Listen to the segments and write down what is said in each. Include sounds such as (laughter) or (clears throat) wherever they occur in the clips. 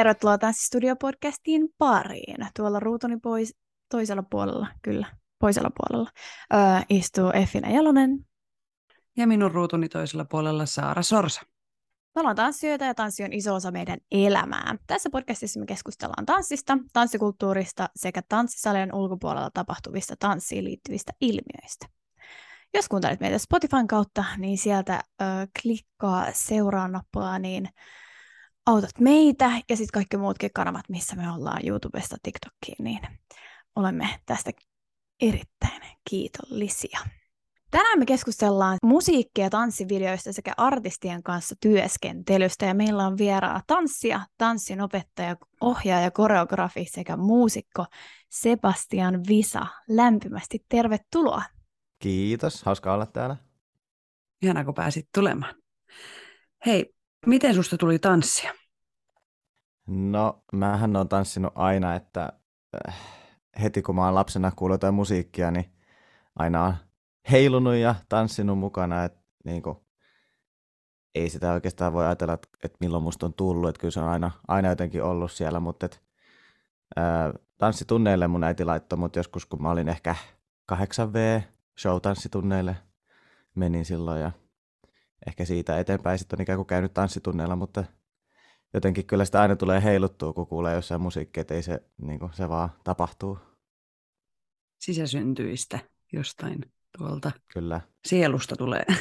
Tervetuloa Tanssistudio-podcastiin pariin. Tuolla ruutuni pois, toisella puolella, kyllä, toisella puolella, öö, istuu Effina Jalonen. Ja minun ruutuni toisella puolella Saara Sorsa. Me ollaan tanssijoita ja tanssi on iso osa meidän elämää. Tässä podcastissa me keskustellaan tanssista, tanssikulttuurista sekä tanssisalien ulkopuolella tapahtuvista tanssiin liittyvistä ilmiöistä. Jos kuuntelet meitä Spotifyn kautta, niin sieltä ö, klikkaa seuraa nappulaa, niin autat meitä ja sitten kaikki muutkin kanavat, missä me ollaan YouTubesta TikTokiin, niin olemme tästä erittäin kiitollisia. Tänään me keskustellaan musiikki- ja tanssivideoista sekä artistien kanssa työskentelystä ja meillä on vieraana tanssia, tanssin opettaja, ohjaaja, koreografi sekä muusikko Sebastian Visa. Lämpimästi tervetuloa. Kiitos, hauska olla täällä. Ihanaa, kun pääsit tulemaan. Hei, miten susta tuli tanssia? No, mähän on tanssinut aina, että äh, heti kun mä oon lapsena kuullut jotain musiikkia, niin aina on heilunut ja tanssinut mukana, että niin kuin, ei sitä oikeastaan voi ajatella, että, että milloin musta on tullut, että kyllä se on aina, aina jotenkin ollut siellä, mutta että, ää, tanssitunneille mun äiti laittoi mut joskus, kun mä olin ehkä 8V show-tanssitunneille menin silloin ja ehkä siitä eteenpäin sitten on ikään kuin käynyt tanssitunneilla, mutta jotenkin kyllä sitä aina tulee heiluttua, kun kuulee jossain musiikkia, että ei se, niin kuin, se vaan tapahtuu. Sisäsyntyistä jostain tuolta Kyllä. sielusta tulee. (laughs)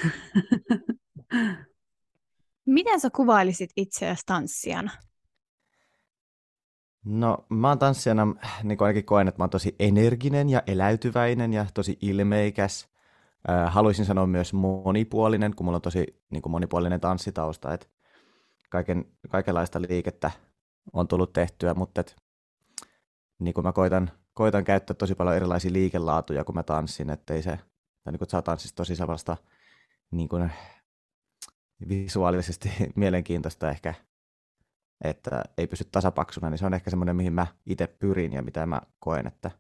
Miten sä kuvailisit itseäsi tanssijana? No mä oon tanssijana, niin kuin ainakin koen, että mä oon tosi energinen ja eläytyväinen ja tosi ilmeikäs. Haluaisin sanoa myös monipuolinen, kun mulla on tosi niin kuin monipuolinen tanssitausta, että kaiken, kaikenlaista liikettä on tullut tehtyä, mutta et, niin kuin mä koitan, koitan käyttää tosi paljon erilaisia liikelaatuja, kun mä tanssin, ettei se, tai niin kuin, saa tanssista tosi sellaista niin kuin, visuaalisesti (laughs) mielenkiintoista ehkä, että ei pysy tasapaksuna, niin se on ehkä semmoinen, mihin mä itse pyrin ja mitä mä koen, että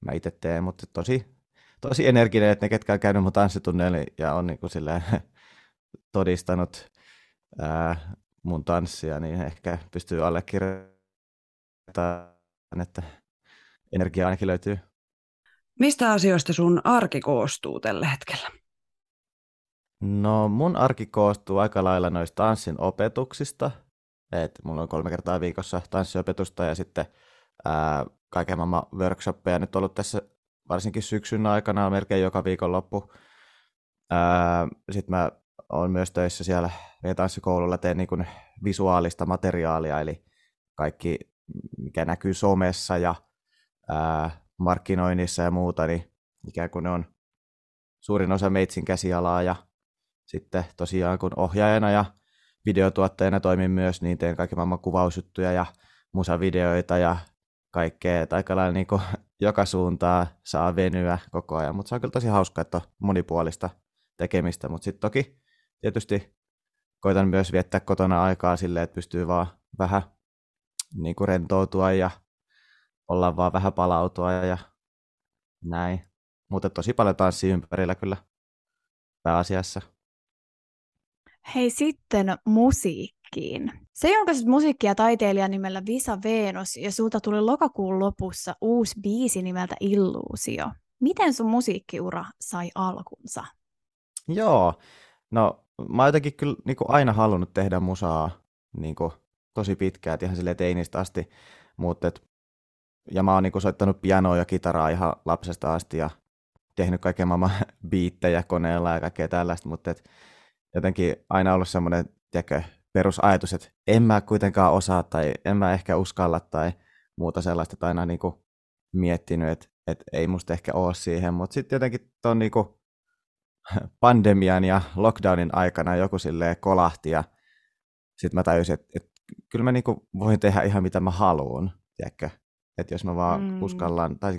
mä itse teen, mutta tosi, tosi energinen, että ne, ketkä on käynyt mun tanssitunneille ja on niin kuin (laughs) todistanut ää, mun tanssia, niin ehkä pystyy allekirjoittamaan, että energia ainakin löytyy. Mistä asioista sun arki koostuu tällä hetkellä? No mun arki koostuu aika lailla noista tanssin opetuksista. Et mulla on kolme kertaa viikossa tanssiopetusta ja sitten ää, kaiken maailman workshoppeja nyt ollut tässä varsinkin syksyn aikana melkein joka viikonloppu. Sitten mä oon myös töissä siellä tanssikoululla, teen niin visuaalista materiaalia, eli kaikki, mikä näkyy somessa ja ää, markkinoinnissa ja muuta, niin ikään kuin ne on suurin osa meitsin käsialaa ja sitten tosiaan kun ohjaajana ja videotuottajana toimin myös, niin teen kaiken maailman kuvausjuttuja ja musavideoita ja kaikkea, että aika lailla niin joka suuntaa saa venyä koko ajan, mutta se on kyllä tosi hauska, että on monipuolista tekemistä, mutta sitten toki tietysti koitan myös viettää kotona aikaa silleen, että pystyy vaan vähän niin kuin rentoutua ja olla vaan vähän palautua ja näin. Mutta tosi paljon tanssia ympärillä kyllä pääasiassa. Hei sitten musiikkiin. Se julkaisit musiikkia taiteilija nimellä Visa Venus ja sulta tuli lokakuun lopussa uusi biisi nimeltä Illuusio. Miten sun musiikkiura sai alkunsa? Joo, no mä oon jotenkin kyllä niin kuin aina halunnut tehdä musaa niin kuin, tosi pitkään, ihan sille teinistä asti, mutta et, ja mä oon niin kuin, soittanut pianoa ja kitaraa ihan lapsesta asti ja tehnyt kaiken maailman (laughs) biittejä koneella ja kaikkea tällaista, mutta et, jotenkin aina ollut semmoinen perusajatus, että en mä kuitenkaan osaa tai en mä ehkä uskalla tai muuta sellaista, että aina niin kuin, miettinyt, että, että ei musta ehkä ole siihen, mutta sitten jotenkin tuon niin pandemian ja lockdownin aikana joku silleen kolahti ja sitten mä tajusin, että, että kyllä mä niinku voin tehdä ihan mitä mä haluan, tiedätkö? Että jos mä vaan mm. uskallan, tai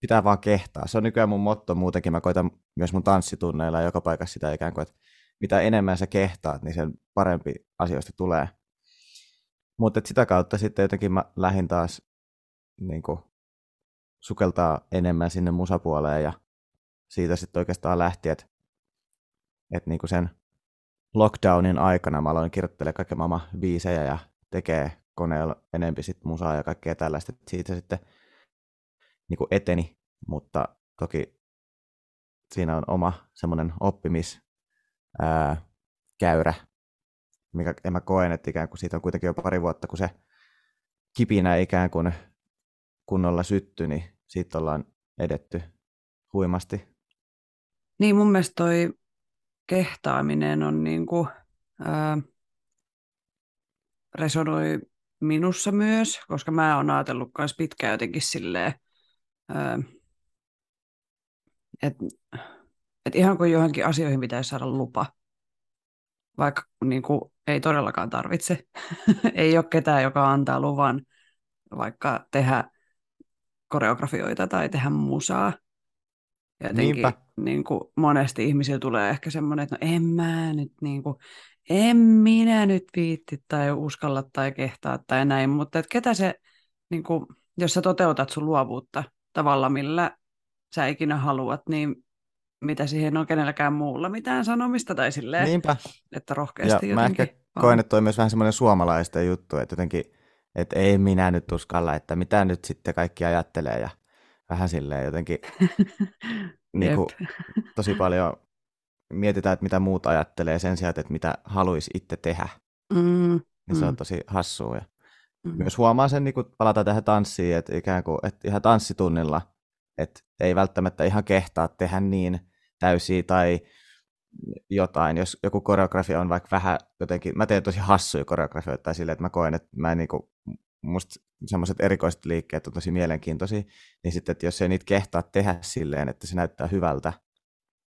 pitää vaan kehtaa. Se on nykyään mun motto muutenkin, mä koitan myös mun tanssitunneilla joka paikassa sitä ikään kuin, että mitä enemmän sä kehtaat, niin sen parempi asioista tulee. Mutta sitä kautta sitten jotenkin mä lähdin taas niin kuin, sukeltaa enemmän sinne musapuoleen ja siitä sitten oikeastaan lähti, että että niinku sen lockdownin aikana mä aloin kirjoittelemaan kaiken maailman biisejä ja tekee koneella enempi sit musaa ja kaikkea tällaista. Siitä sitten niin kuin eteni, mutta toki siinä on oma semmoinen oppimis ää, käyrä, mikä en mä koen, että ikään kuin siitä on kuitenkin jo pari vuotta, kun se kipinä ikään kuin kunnolla sytty, niin siitä ollaan edetty huimasti. Niin mun mielestä toi kehtaaminen on niin kuin, ää, resonoi minussa myös, koska mä oon ajatellut myös pitkään jotenkin silleen, että et ihan kuin johonkin asioihin pitäisi saada lupa, vaikka niin kuin, ei todellakaan tarvitse. (laughs) ei ole ketään, joka antaa luvan vaikka tehdä koreografioita tai tehdä musaa. Jotenkin niin kuin monesti ihmisillä tulee ehkä semmoinen, että no en mä nyt niin kuin, en minä nyt viitti tai uskalla tai kehtaa tai näin, mutta että ketä se, niin kuin, jos sä toteutat sun luovuutta tavalla, millä sä ikinä haluat, niin mitä siihen on kenelläkään muulla mitään sanomista tai silleen, Niinpä. että rohkeasti ja mä ehkä koen, että toi myös vähän semmoinen suomalaisten juttu, että jotenkin, että ei minä nyt uskalla, että mitä nyt sitten kaikki ajattelee ja vähän silleen jotenkin (laughs) niin kuin, tosi paljon mietitään, että mitä muut ajattelee sen sijaan, että mitä haluaisi itse tehdä. Mm, niin se mm. on tosi hassua. Ja mm. Myös huomaa sen, niin kun palataan tähän tanssiin, että ikään kuin että ihan tanssitunnilla, että ei välttämättä ihan kehtaa tehdä niin täysiä tai jotain, jos joku koreografia on vaikka vähän jotenkin, mä teen tosi hassuja koreografioita tai silleen, että mä koen, että mä en niin kuin, musta semmoiset erikoiset liikkeet on tosi mielenkiintoisia, niin sitten, että jos ei niitä kehtaa tehdä silleen, että se näyttää hyvältä,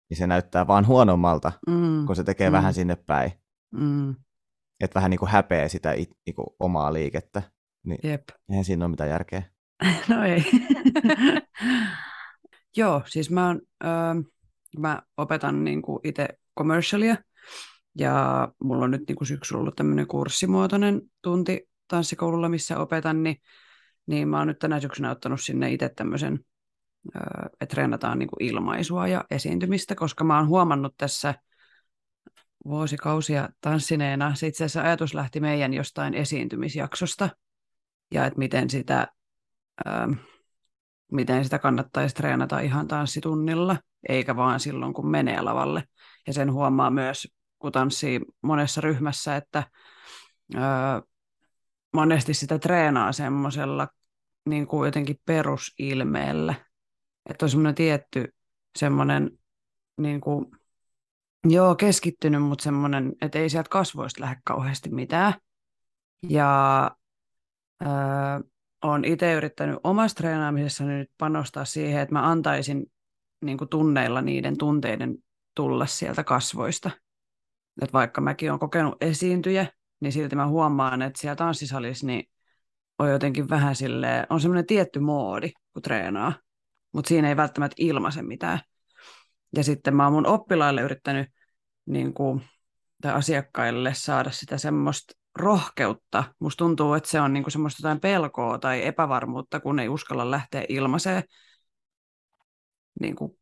niin se näyttää vaan huonommalta, mm. kun se tekee mm. vähän sinne päin. Mm. Että vähän niin kuin häpeä sitä it, niin kuin omaa liikettä. Niin Jep. eihän siinä ole mitään järkeä. (laughs) no ei. (laughs) Joo, siis mä, oon, öö, mä opetan niin kuin itse commercialia, ja mulla on nyt niin kuin syksyllä ollut tämmöinen kurssimuotoinen tunti tanssikoululla, missä opetan, niin, niin mä oon nyt tänä syksynä ottanut sinne itse tämmöisen että treenataan niin ilmaisua ja esiintymistä, koska mä oon huomannut tässä vuosikausia tanssineena, se itse asiassa ajatus lähti meidän jostain esiintymisjaksosta, ja että miten sitä, miten sitä kannattaisi treenata ihan tanssitunnilla, eikä vaan silloin, kun menee lavalle. Ja sen huomaa myös, kun tanssii monessa ryhmässä, että monesti sitä treenaa semmoisella niin kuin jotenkin perusilmeellä, että on semmoinen tietty semmoinen, niin kuin, joo, keskittynyt, mutta semmoinen, että ei sieltä kasvoista lähde kauheasti mitään. Ja öö, olen itse yrittänyt omassa treenaamisessani nyt panostaa siihen, että mä antaisin niin kuin tunneilla niiden tunteiden tulla sieltä kasvoista. Että vaikka mäkin olen kokenut esiintyjä, niin silti mä huomaan, että siellä tanssisalissa niin on jotenkin vähän silleen, on semmoinen tietty moodi, kun treenaa mutta siinä ei välttämättä ilmaise mitään. Ja sitten mä oon mun oppilaille yrittänyt niin kuin, tai asiakkaille saada sitä semmoista rohkeutta. Musta tuntuu, että se on niin kuin semmoista jotain pelkoa tai epävarmuutta, kun ei uskalla lähteä ilmaiseen niin kuin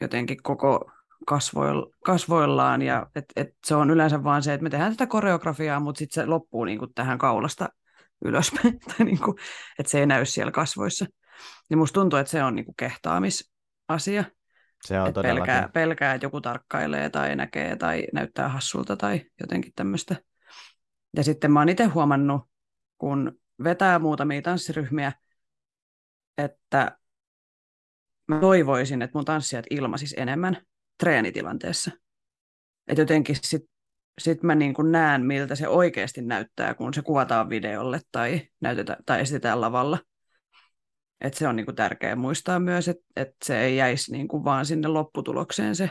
jotenkin koko kasvoil, kasvoillaan. Ja et, et se on yleensä vaan se, että me tehdään tätä koreografiaa, mutta sitten se loppuu niin kuin tähän kaulasta ylöspäin. (laughs) tai niin kuin, että se ei näy siellä kasvoissa. Niin musta tuntuu, että se on niinku kehtaamisasia. Se on pelkää, pelkää, että joku tarkkailee tai näkee tai näyttää hassulta tai jotenkin tämmöistä. Ja sitten mä oon itse huomannut, kun vetää muutamia tanssiryhmiä, että mä toivoisin, että mun tanssijat ilmaisis enemmän treenitilanteessa. Että jotenkin sit, sit mä niin kuin näen, miltä se oikeasti näyttää, kun se kuvataan videolle tai, näytetään, tai esitetään lavalla – et se on niinku tärkeää muistaa myös, että et se ei jäisi niinku vaan sinne lopputulokseen se.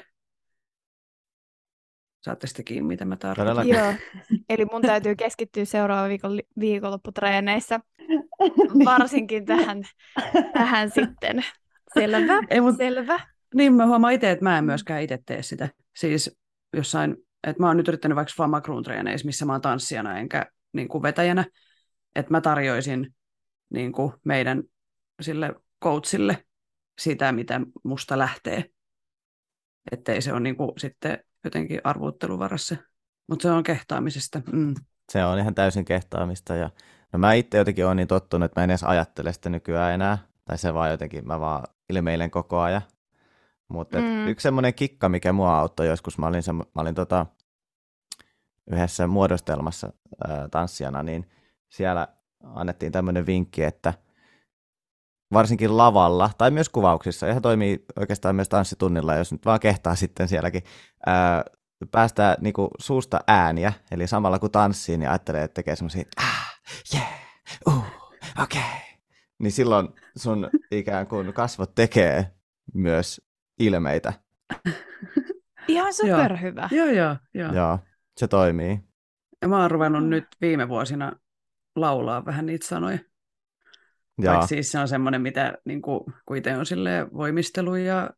Saatte sitten kiinni, mitä mä tarkoitan. Joo, eli mun täytyy keskittyä seuraavan viikon viikonlopputreeneissä, (laughs) varsinkin tähän, tähän sitten. Selvä, ei, mut, selvä. Niin, mä huomaan itse, että mä en myöskään itse tee sitä. Siis jossain, että mä oon nyt yrittänyt vaikka Fama treeneissä, missä mä oon tanssijana enkä niin kuin vetäjänä, että mä tarjoisin niin kuin meidän sille coachille sitä, mitä musta lähtee. Ettei se ole niin kuin sitten jotenkin arvuutteluvarassa. Mutta se on kehtaamisesta. Mm. se on ihan täysin kehtaamista. Ja, no mä itse jotenkin olen niin tottunut, että mä en edes ajattele sitä nykyään enää. Tai se vaan jotenkin, mä vaan ilmeilen koko ajan. Mutta mm. yksi semmoinen kikka, mikä mua auttoi joskus, mä olin, se, mä olin tota, yhdessä muodostelmassa ää, tanssijana, niin siellä annettiin tämmöinen vinkki, että varsinkin lavalla tai myös kuvauksissa, ihan toimii oikeastaan myös tanssitunnilla, jos nyt vaan kehtaa sitten sielläkin, ää, päästää niinku suusta ääniä, eli samalla kun tanssii, niin ajattelee, että tekee semmoisia, ah, yeah, uh, okei. Okay. Niin silloin sun ikään kuin kasvot tekee myös ilmeitä. (laughs) Ihan superhyvä. Joo, joo, joo. Joo, se toimii. Ja mä oon ruvennut nyt viime vuosina laulaa vähän niitä sanoja. Vaikka siis se on semmoinen, mitä niin kuin, kun itse on voimistelu ja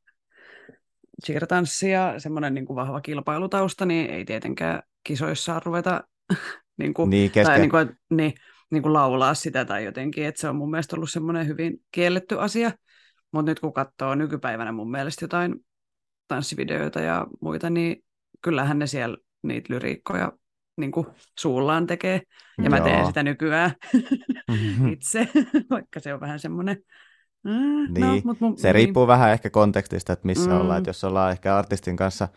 cheertanssi ja semmoinen niin kuin vahva kilpailutausta, niin ei tietenkään kisoissa ruveta (laughs) niin kuin, niin, tai, niin kuin, niin, niin kuin laulaa sitä tai jotenkin, että se on mun mielestä ollut semmoinen hyvin kielletty asia. Mutta nyt kun katsoo nykypäivänä mun mielestä jotain tanssivideoita ja muita, niin kyllähän ne siellä niitä lyriikkoja niin kuin suullaan tekee. Ja Joo. mä teen sitä nykyään mm-hmm. (laughs) itse, vaikka se on vähän semmoinen... Mm, niin, no, mut mun, se niin. riippuu vähän ehkä kontekstista, että missä mm. ollaan. Että jos ollaan ehkä artistin kanssa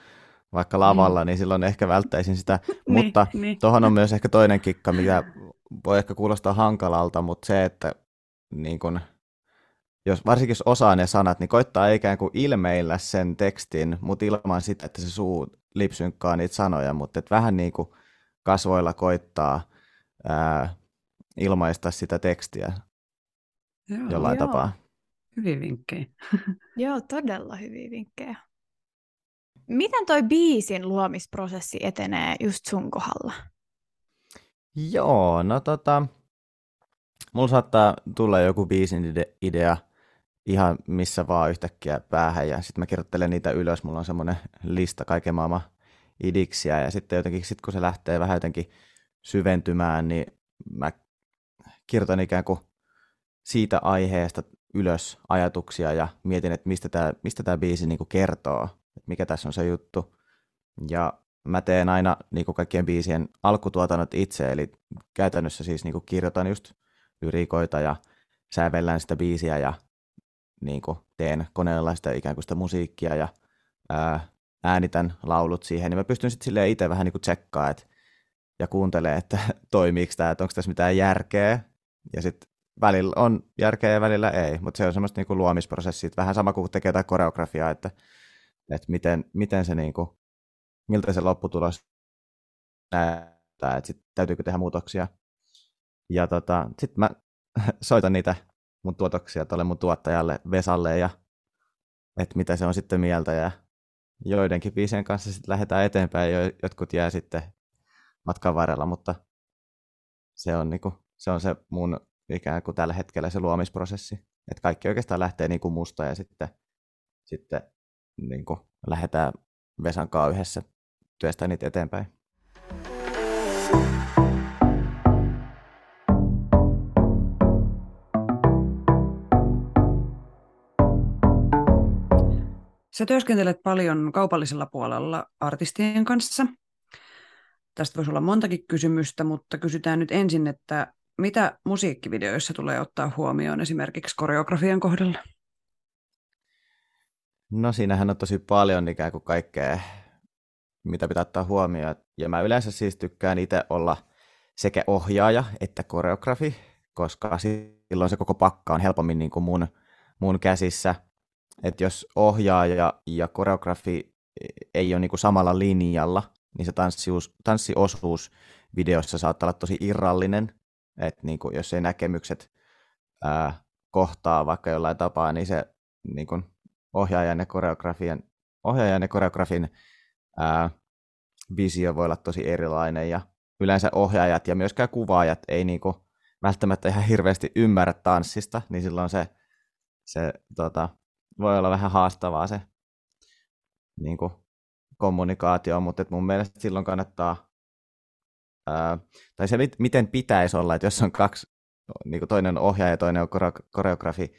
vaikka lavalla, mm. niin silloin ehkä välttäisin sitä. (laughs) niin, mutta niin. tuohon on myös ehkä toinen kikka, mikä voi ehkä kuulostaa hankalalta, mutta se, että niin kun, jos, varsinkin jos osaa ne sanat, niin koittaa ikään kuin ilmeillä sen tekstin, mutta ilman sitä, että se suu lipsynkkaa niitä sanoja, mutta et vähän niin kuin kasvoilla koittaa ää, ilmaista sitä tekstiä joo, jollain joo. tapaa. Hyviä vinkkejä. (laughs) joo, todella hyviä vinkkejä. Miten toi biisin luomisprosessi etenee just sun kohdalla? Joo, no tota, mulla saattaa tulla joku biisin idea ihan missä vaan yhtäkkiä päähän ja sitten mä kirjoittelen niitä ylös. Mulla on semmoinen lista kaiken maailman idiksiä ja sitten jotenkin sit kun se lähtee vähän jotenkin syventymään, niin mä kirjoitan ikään kuin siitä aiheesta ylös ajatuksia ja mietin, että mistä tämä mistä tää biisi niinku kertoo, että mikä tässä on se juttu. Ja mä teen aina niinku kaikkien biisien alkutuotannot itse, eli käytännössä siis niinku kirjoitan just lyrikoita ja sävellään sitä biisiä ja niinku teen koneella sitä ikään kuin sitä musiikkia ja ää, äänitän laulut siihen, niin mä pystyn sitten itse vähän niin kuin tsekkaa, ja kuuntelee, että (laughs) toimiiko tämä, että onko tässä mitään järkeä. Ja sitten välillä on järkeä ja välillä ei, mutta se on semmoista niin kuin luomisprosessia, vähän sama kuin tekee jotain koreografiaa, että, että miten, miten se niin kuin, miltä se lopputulos näyttää, että sit täytyykö tehdä muutoksia. Ja tota, sitten mä (laughs) soitan niitä mun tuotoksia tuolle mun tuottajalle Vesalle ja että mitä se on sitten mieltä ja joidenkin biisien kanssa sitten lähdetään eteenpäin ja jotkut jää sitten matkan varrella, mutta se on, niinku, se, on se mun ikään kuin tällä hetkellä se luomisprosessi. Että kaikki oikeastaan lähtee niinku musta ja sitten, sitten niinku lähdetään Vesan kanssa yhdessä työstää niitä eteenpäin. Sä työskentelet paljon kaupallisella puolella artistien kanssa. Tästä voisi olla montakin kysymystä, mutta kysytään nyt ensin, että mitä musiikkivideoissa tulee ottaa huomioon esimerkiksi koreografian kohdalla? No siinähän on tosi paljon ikään kuin kaikkea, mitä pitää ottaa huomioon. Ja mä yleensä siis tykkään itse olla sekä ohjaaja että koreografi, koska silloin se koko pakka on helpommin niin kuin mun, mun käsissä – että jos ohjaaja ja koreografi ei ole niin kuin samalla linjalla, niin se tanssius, tanssiosuus videossa saattaa olla tosi irrallinen, että niin kuin, jos ei näkemykset ää, kohtaa vaikka jollain tapaa, niin se niin kuin ohjaajan ja koreografien, ohjaajan ja koreografin ää, visio voi olla tosi erilainen. Ja yleensä ohjaajat ja myöskään kuvaajat ei niin kuin välttämättä ihan hirveästi ymmärrä tanssista, niin silloin se, se tota, voi olla vähän haastavaa se niin kuin, kommunikaatio, mutta et mun mielestä silloin kannattaa, ää, tai se miten pitäisi olla, että jos on kaksi, niin kuin toinen on ohjaaja ja toinen on koreografi,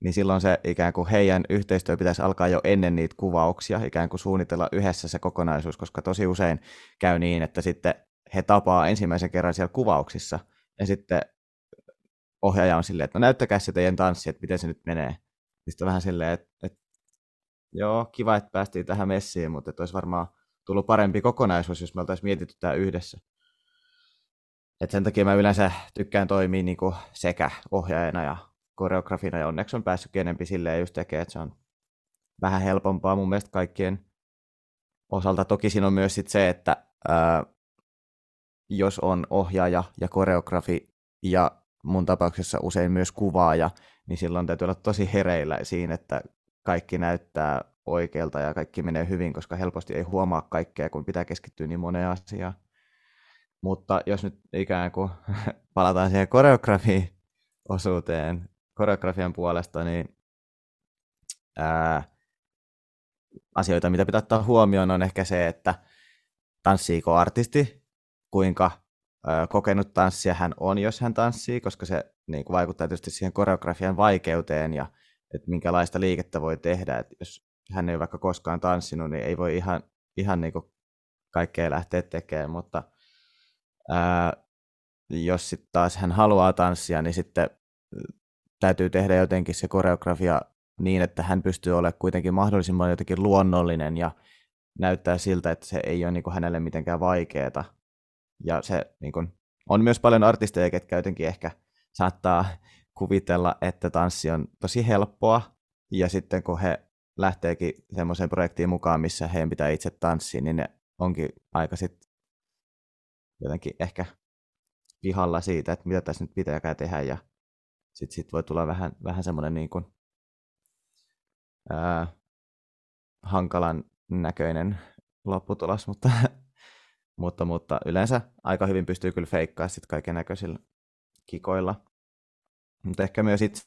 niin silloin se ikään kuin heidän yhteistyö pitäisi alkaa jo ennen niitä kuvauksia, ikään kuin suunnitella yhdessä se kokonaisuus, koska tosi usein käy niin, että sitten he tapaa ensimmäisen kerran siellä kuvauksissa. Ja sitten ohjaaja on silleen, että no näyttäkää se teidän tanssi, että miten se nyt menee. Sitten vähän silleen, että, että joo, kiva, että päästiin tähän messiin, mutta että olisi varmaan tullut parempi kokonaisuus, jos me oltaisiin mietitty tämä yhdessä. Et sen takia mä yleensä tykkään toimia niin kuin sekä ohjaajana ja koreografina, ja onneksi on päässyt enempi silleen just tekemään, että se on vähän helpompaa mun mielestä kaikkien osalta. Toki siinä on myös sit se, että ää, jos on ohjaaja ja koreografi ja mun tapauksessa usein myös kuvaaja, niin silloin täytyy olla tosi hereillä siinä, että kaikki näyttää oikealta ja kaikki menee hyvin, koska helposti ei huomaa kaikkea, kun pitää keskittyä niin moneen asiaan. Mutta jos nyt ikään kuin (laughs) palataan siihen koreografiin osuuteen, koreografian puolesta, niin ää, asioita, mitä pitää ottaa huomioon, on ehkä se, että tanssiiko artisti, kuinka kokenut tanssija hän on, jos hän tanssii, koska se niin kuin vaikuttaa tietysti siihen koreografian vaikeuteen ja että minkälaista liikettä voi tehdä. Että jos hän ei vaikka koskaan tanssinut, niin ei voi ihan, ihan niin kuin kaikkea lähteä tekemään, mutta ää, jos sitten taas hän haluaa tanssia, niin sitten täytyy tehdä jotenkin se koreografia niin, että hän pystyy olemaan kuitenkin mahdollisimman jotenkin luonnollinen ja näyttää siltä, että se ei ole niin kuin hänelle mitenkään vaikeaa. Ja se niin kuin, on myös paljon artisteja, ketkä jotenkin ehkä saattaa kuvitella, että tanssi on tosi helppoa, ja sitten kun he lähteekin semmoiseen projektiin mukaan, missä heidän pitää itse tanssia, niin ne onkin aika sitten jotenkin ehkä vihalla siitä, että mitä tässä nyt pitääkään tehdä, ja sitten sit voi tulla vähän, vähän semmoinen niin kuin, ää, hankalan näköinen lopputulos, mutta, mutta, mutta yleensä aika hyvin pystyy kyllä feikkaamaan sitten kaiken näköisillä kikoilla. Mutta ehkä myös itse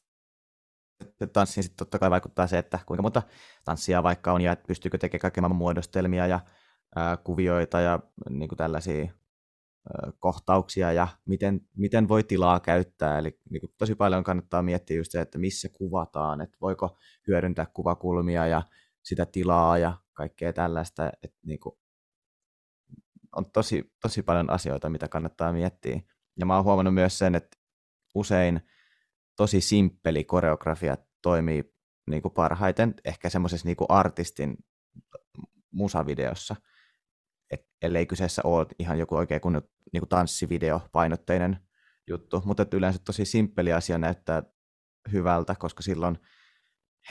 tanssiin sitten totta kai vaikuttaa se, että kuinka monta tanssia vaikka on ja että pystyykö tekemään kaiken maailman muodostelmia ja ää, kuvioita ja niin kuin tällaisia ää, kohtauksia ja miten, miten voi tilaa käyttää. Eli niin kuin tosi paljon kannattaa miettiä just se, että missä kuvataan, että voiko hyödyntää kuvakulmia ja sitä tilaa ja kaikkea tällaista. Että niin kuin on tosi, tosi paljon asioita, mitä kannattaa miettiä. Ja mä oon huomannut myös sen, että usein tosi simppeli koreografia toimii niin kuin parhaiten ehkä semmoisessa niin artistin musavideossa, Et, ellei kyseessä ole ihan joku oikein kun, niin kuin tanssivideo painotteinen juttu, mutta yleensä tosi simppeli asia näyttää hyvältä, koska silloin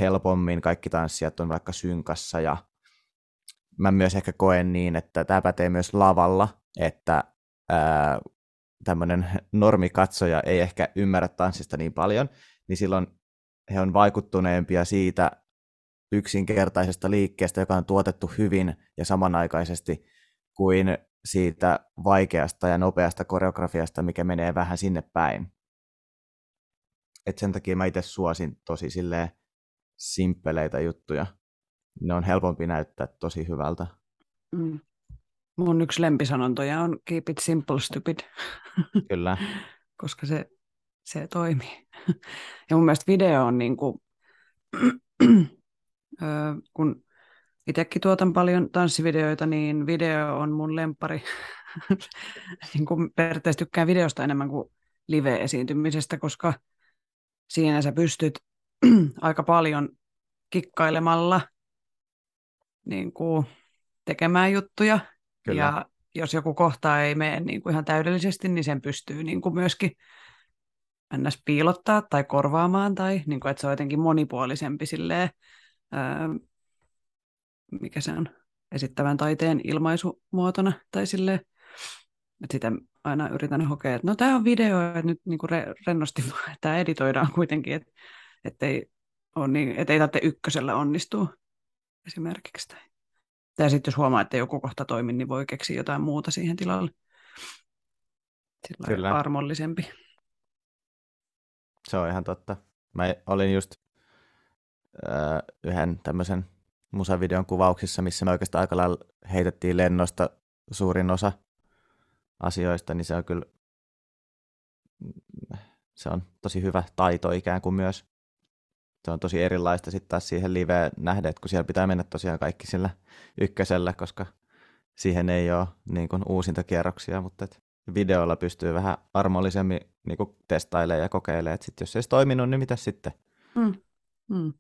helpommin kaikki tanssijat on vaikka synkassa ja mä myös ehkä koen niin, että tämä pätee myös lavalla, että ää, tämmöinen normikatsoja ei ehkä ymmärrä tanssista niin paljon, niin silloin he on vaikuttuneempia siitä yksinkertaisesta liikkeestä, joka on tuotettu hyvin ja samanaikaisesti kuin siitä vaikeasta ja nopeasta koreografiasta, mikä menee vähän sinne päin. Et sen takia mä itse suosin tosi silleen simppeleitä juttuja. Ne on helpompi näyttää tosi hyvältä. Mm. Mun yksi lempisanontoja on keep it simple, stupid. (laughs) Kyllä. Koska se, se toimii. (laughs) Ja mun mielestä video on niin kuin, (clears throat) kun itsekin tuotan paljon tanssivideoita, niin video on mun lempari. (laughs) niin kuin periaatteessa tykkään videosta enemmän kuin live-esiintymisestä, koska siinä sä pystyt (clears throat) aika paljon kikkailemalla niin kuin tekemään juttuja Kyllä. Ja jos joku kohta ei mene niin kuin ihan täydellisesti, niin sen pystyy niin kuin myöskin ns. piilottaa tai korvaamaan, tai niin kuin, että se on jotenkin monipuolisempi silleen, ää, mikä se on, esittävän taiteen ilmaisumuotona, tai silleen, että sitä aina yritän hokea, että no tämä on video, että nyt niin kuin re, rennosti (laughs) tämä editoidaan kuitenkin, että ettei, on niin, ettei tarvitse ykkösellä onnistua esimerkiksi. Tai. Ja sitten jos huomaa, että joku kohta toimii, niin voi keksiä jotain muuta siihen tilalle. Sillä Kyllä. armollisempi. Se on ihan totta. Mä olin just äh, yhden tämmöisen musavideon kuvauksissa, missä me oikeastaan aika lailla heitettiin lennosta suurin osa asioista, niin se on kyllä se on tosi hyvä taito ikään kuin myös se on tosi erilaista sitten taas siihen liveen nähdä, että kun siellä pitää mennä tosiaan kaikki sillä ykkösellä, koska siihen ei ole niin kuin uusinta kierroksia, mutta et videolla pystyy vähän armollisemmin niin kuin testailemaan ja kokeilemaan, että sit jos se ei toiminut, niin mitä sitten? Mm. Mm.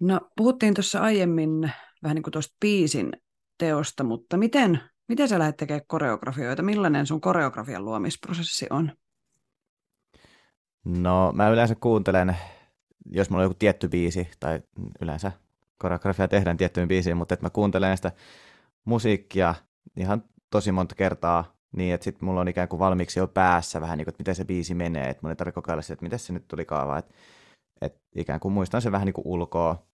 No, puhuttiin tuossa aiemmin vähän niin kuin tuosta biisin teosta, mutta miten, miten sä lähdet tekemään koreografioita? Millainen sun koreografian luomisprosessi on? No, mä yleensä kuuntelen, jos mulla on joku tietty biisi, tai yleensä koreografia tehdään tiettyyn biisiin, mutta että mä kuuntelen sitä musiikkia ihan tosi monta kertaa niin, että sitten mulla on ikään kuin valmiiksi jo päässä vähän niin kuin, että miten se biisi menee, että mun ei tarvitse kokeilla sitä, että miten se nyt tuli kaava, että, että ikään kuin muistan sen vähän niin kuin ulkoa.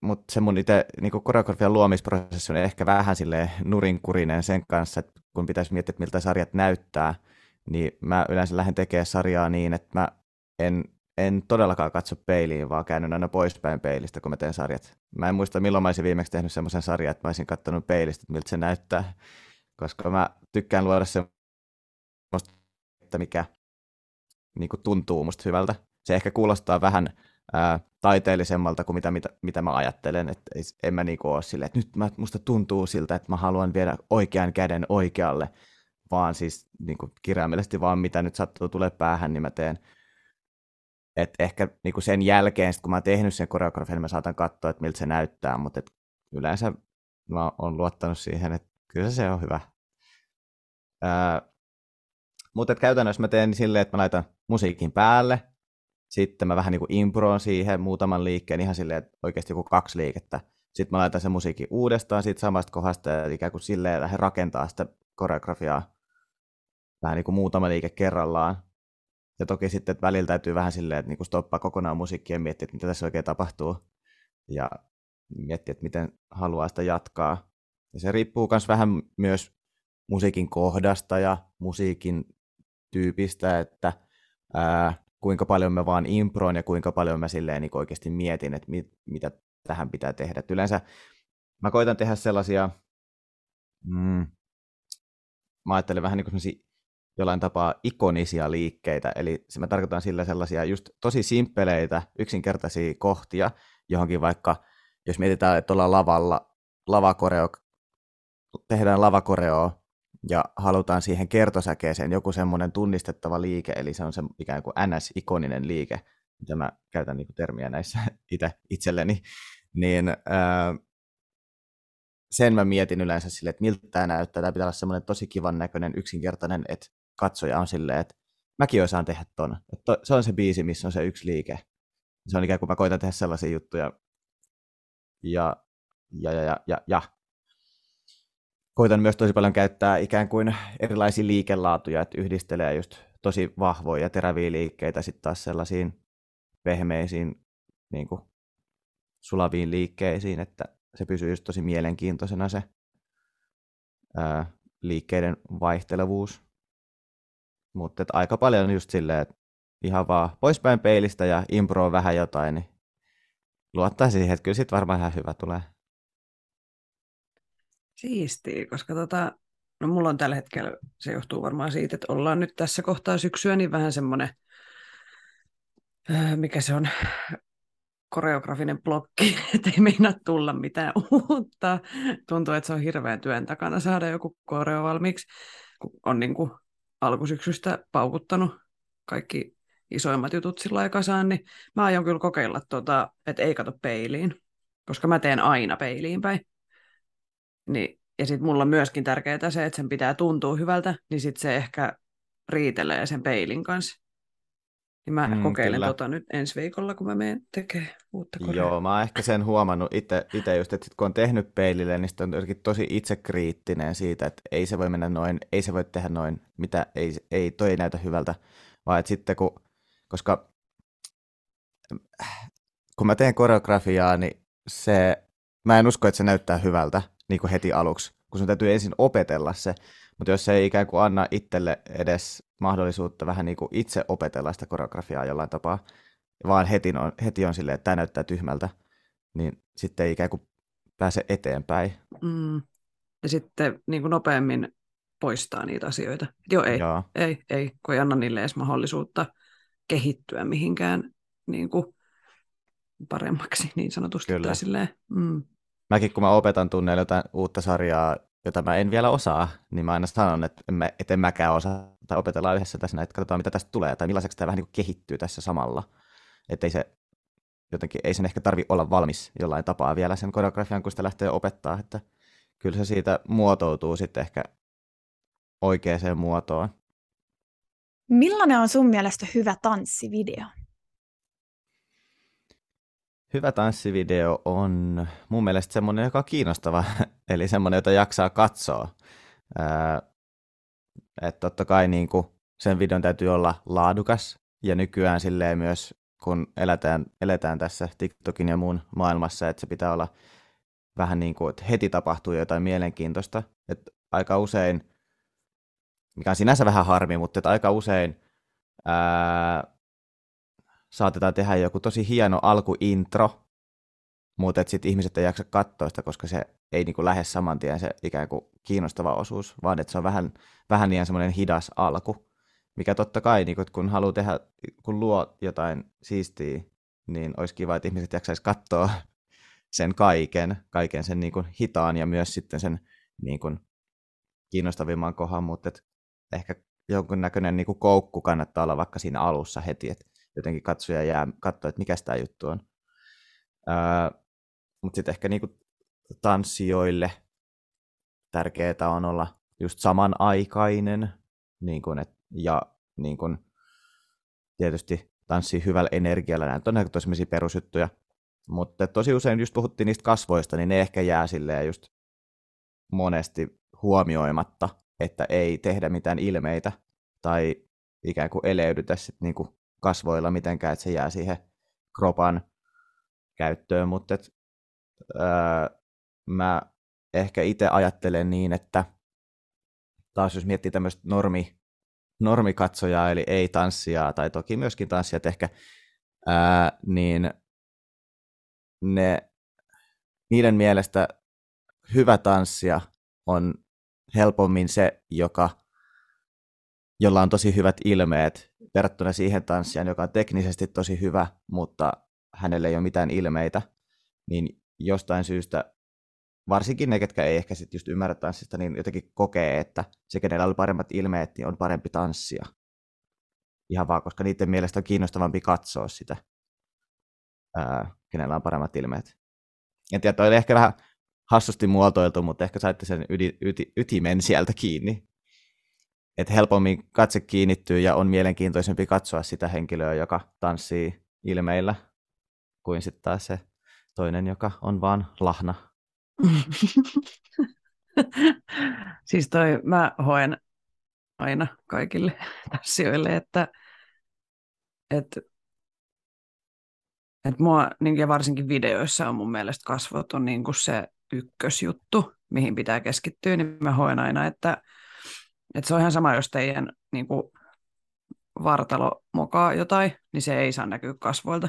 mutta se mun itse niin koreografian luomisprosessi on ehkä vähän sille nurinkurinen sen kanssa, että kun pitäisi miettiä, että miltä sarjat näyttää, niin mä yleensä lähden tekemään sarjaa niin, että mä en en todellakaan katso peiliin, vaan käännyn aina poispäin peilistä, kun mä teen sarjat. Mä en muista, milloin mä olisin viimeksi tehnyt semmoisen sarjan, että mä olisin katsonut peilistä, että miltä se näyttää. Koska mä tykkään luoda semmoista, että mikä niin kuin tuntuu musta hyvältä. Se ehkä kuulostaa vähän ää, taiteellisemmalta kuin mitä, mitä, mitä mä ajattelen. Että en mä niin ole silleen, että nyt mä, musta tuntuu siltä, että mä haluan viedä oikean käden oikealle, vaan siis niin kuin kirjaimellisesti vaan mitä nyt sattuu tulee päähän, niin mä teen et ehkä niin kuin sen jälkeen, sit kun mä oon tehnyt sen koreografian, niin mä saatan katsoa, että miltä se näyttää, mutta et yleensä mä oon luottanut siihen, että kyllä se on hyvä. Ää, mutta käytännössä mä teen silleen, että mä laitan musiikin päälle, sitten mä vähän niin kuin improon siihen muutaman liikkeen, ihan silleen, että oikeasti joku kaksi liikettä. Sitten mä laitan sen musiikin uudestaan siitä samasta kohdasta ja ikään kuin silleen lähden rakentaa sitä koreografiaa vähän niin kuin muutama liike kerrallaan. Ja toki sitten että välillä täytyy vähän silleen, että niin stoppaa kokonaan musiikkia ja miettiä, että mitä tässä oikein tapahtuu. Ja miettiä, että miten haluaa sitä jatkaa. Ja se riippuu myös vähän myös musiikin kohdasta ja musiikin tyypistä, että ää, kuinka paljon mä vaan improon ja kuinka paljon mä silleen niin oikeasti mietin, että mit, mitä tähän pitää tehdä. Et yleensä mä koitan tehdä sellaisia, mm, mä ajattelen vähän niin kuin jollain tapaa ikonisia liikkeitä, eli mä tarkoitan sillä sellaisia just tosi simppeleitä, yksinkertaisia kohtia johonkin vaikka, jos mietitään, että ollaan lavalla, lavakoreo, tehdään lavakoreo ja halutaan siihen kertosäkeeseen joku semmoinen tunnistettava liike, eli se on se ikään kuin NS-ikoninen liike, mitä mä käytän niin termiä näissä (laughs) itse itselleni, niin ää, sen mä mietin yleensä sille, että miltä tämä näyttää. Tämä pitää olla semmoinen tosi kivan näköinen, yksinkertainen, että katsoja on silleen, että mäkin osaan tehdä ton. Että se on se biisi, missä on se yksi liike. Se on ikään kuin mä koitan tehdä sellaisia juttuja. Ja, ja, ja, ja, ja, ja. Koitan myös tosi paljon käyttää ikään kuin erilaisia liikelaatuja, että yhdistelee just tosi vahvoja ja teräviä liikkeitä sitten taas sellaisiin pehmeisiin niin kuin sulaviin liikkeisiin, että se pysyy just tosi mielenkiintoisena se ää, liikkeiden vaihtelevuus. Mutta aika paljon just silleen, että ihan vaan poispäin peilistä ja impro vähän jotain, niin luottaa siihen, että kyllä sit varmaan ihan hyvä tulee. Siistiä, koska tota, no mulla on tällä hetkellä, se johtuu varmaan siitä, että ollaan nyt tässä kohtaa syksyä, niin vähän semmoinen, öö, mikä se on, koreografinen blokki, (laughs) että ei meinaa tulla mitään uutta. Tuntuu, että se on hirveän työn takana saada joku koreo valmiiksi, kun on niin kuin alkusyksystä paukuttanut kaikki isoimmat jutut sillä kasaan, niin mä aion kyllä kokeilla, tota, että ei kato peiliin, koska mä teen aina peiliin päin. Niin, ja sitten mulla on myöskin tärkeää se, että sen pitää tuntua hyvältä, niin sitten se ehkä riitelee sen peilin kanssa. Niin mä mm, kokeilen kyllä. tota nyt ensi viikolla, kun mä menen tekemään uutta korea. Joo, mä oon ehkä sen huomannut itse just, että sit kun on tehnyt peilille, niin on tosi itsekriittinen siitä, että ei se voi mennä noin, ei se voi tehdä noin, mitä ei, ei toi ei näytä hyvältä. Vaan että sitten kun, koska kun mä teen koreografiaa, niin se, mä en usko, että se näyttää hyvältä niin kuin heti aluksi, kun sun täytyy ensin opetella se, mutta jos se ei ikään kuin anna itselle edes mahdollisuutta vähän niin kuin itse opetella sitä koreografiaa jollain tapaa, vaan heti on, heti on silleen, että tämä näyttää tyhmältä, niin sitten ei ikään kuin pääse eteenpäin. Mm. Ja sitten niin kuin nopeammin poistaa niitä asioita. Joo, ei, Joo. ei, ei, kun ei anna niille edes mahdollisuutta kehittyä mihinkään niin kuin paremmaksi (laughs) niin sanotusti. Kyllä. Tai silleen, mm. Mäkin kun mä opetan tunneilla jotain uutta sarjaa, jota mä en vielä osaa, niin mä aina sanon, että en, mä, et en mäkään osaa, tai opetellaan yhdessä tässä, että katsotaan mitä tästä tulee, tai millaiseksi tämä vähän niin kuin kehittyy tässä samalla. Että ei se jotenkin, ei sen ehkä tarvi olla valmis jollain tapaa vielä sen koreografian, kun sitä lähtee opettaa, että kyllä se siitä muotoutuu sitten ehkä oikeaan muotoon. Millainen on sun mielestä hyvä tanssivideo? Hyvä tanssivideo on mun mielestä semmoinen, joka on kiinnostava, (laughs) eli semmoinen, jota jaksaa katsoa. Että totta kai niin kuin sen videon täytyy olla laadukas, ja nykyään silleen myös, kun eletään, eletään tässä TikTokin ja muun maailmassa, että se pitää olla vähän niin kuin, että heti tapahtuu jotain mielenkiintoista. Että aika usein, mikä on sinänsä vähän harmi, mutta että aika usein ää, saatetaan tehdä joku tosi hieno alkuintro, mutta sitten ihmiset ei jaksa katsoa sitä, koska se ei niin lähde saman tien se ikään kuin kiinnostava osuus, vaan että se on vähän, vähän liian semmoinen hidas alku, mikä totta kai, niin kuin, kun haluaa tehdä, kun luo jotain siistiä, niin olisi kiva, että ihmiset jaksaisi katsoa (laughs) sen kaiken, kaiken sen niin hitaan ja myös sitten sen niin kuin kiinnostavimman kohan, mutta ehkä jonkunnäköinen niin kuin koukku kannattaa olla vaikka siinä alussa heti, että jotenkin katsoja jää katsoa, että mikä tämä juttu on. Öö, mutta sitten ehkä niin kuin tanssijoille tärkeää on olla just samanaikainen niin kuin, et, ja niin kuin, tietysti tanssii hyvällä energialla. Nämä on tosi perusjuttuja. Mutta tosi usein just puhuttiin niistä kasvoista, niin ne ehkä jää silleen just monesti huomioimatta, että ei tehdä mitään ilmeitä tai ikään kuin eleydytä sit niinku kasvoilla mitenkään, että se jää siihen kropan käyttöön, mutta öö, mä ehkä itse ajattelen niin, että taas jos miettii tämmöistä normi, normikatsojaa, eli ei tanssia, tai toki myöskin tanssijat ehkä, ää, niin ne, niiden mielestä hyvä tanssija on helpommin se, joka, jolla on tosi hyvät ilmeet verrattuna siihen tanssijaan, joka on teknisesti tosi hyvä, mutta hänelle ei ole mitään ilmeitä, niin jostain syystä varsinkin ne, ketkä ei ehkä sit just ymmärrä tanssista, niin jotenkin kokee, että se, kenellä oli paremmat ilmeet, niin on parempi tanssia. Ihan vaan, koska niiden mielestä on kiinnostavampi katsoa sitä ää, kenellä on paremmat ilmeet. En tiedä, toi oli ehkä vähän hassusti muotoiltu, mutta ehkä saitte sen yti, yti, ytimen sieltä kiinni. Että helpommin katse kiinnittyy ja on mielenkiintoisempi katsoa sitä henkilöä, joka tanssii ilmeillä, kuin sitten taas se toinen, joka on vaan lahna. (laughs) siis toi, mä hoen aina kaikille (laughs) tanssijoille, että, että et mua, niin, ja varsinkin videoissa on mun mielestä kasvot on niin kuin se ykkösjuttu, mihin pitää keskittyä, niin mä hoen aina, että, että se on ihan sama, jos teidän niin kuin vartalo mokaa jotain, niin se ei saa näkyä kasvoilta.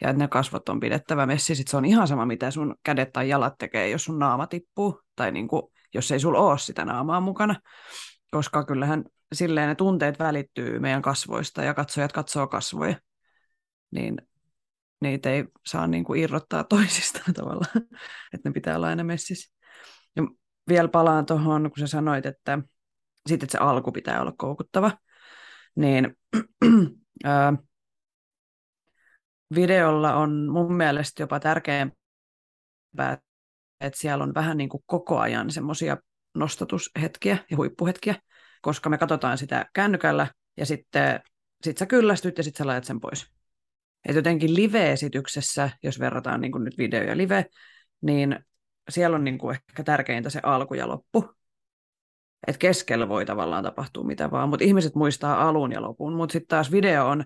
Ja että ne kasvot on pidettävä messi, sit se on ihan sama, mitä sun kädet tai jalat tekee, jos sun naama tippuu, tai niin kuin, jos ei sulla ole sitä naamaa mukana. Koska kyllähän silleen ne tunteet välittyy meidän kasvoista, ja katsojat katsoo kasvoja. Niin niitä ei saa niin kuin irrottaa (laughs) toisistaan tavallaan, että ne pitää olla aina messissä. Ja vielä palaan tuohon, kun sä sanoit, että sitten että se alku pitää olla koukuttava, niin (clears throat) ää, videolla on mun mielestä jopa tärkeämpää, että siellä on vähän niin kuin koko ajan semmoisia nostatushetkiä ja huippuhetkiä, koska me katsotaan sitä kännykällä ja sitten sit sä kyllästyt ja sitten sä laitat sen pois. Et jotenkin live-esityksessä, jos verrataan niin kuin nyt video ja live, niin siellä on niin kuin ehkä tärkeintä se alku ja loppu. Et keskellä voi tavallaan tapahtua mitä vaan, mutta ihmiset muistaa alun ja lopun. Mutta sitten taas video on,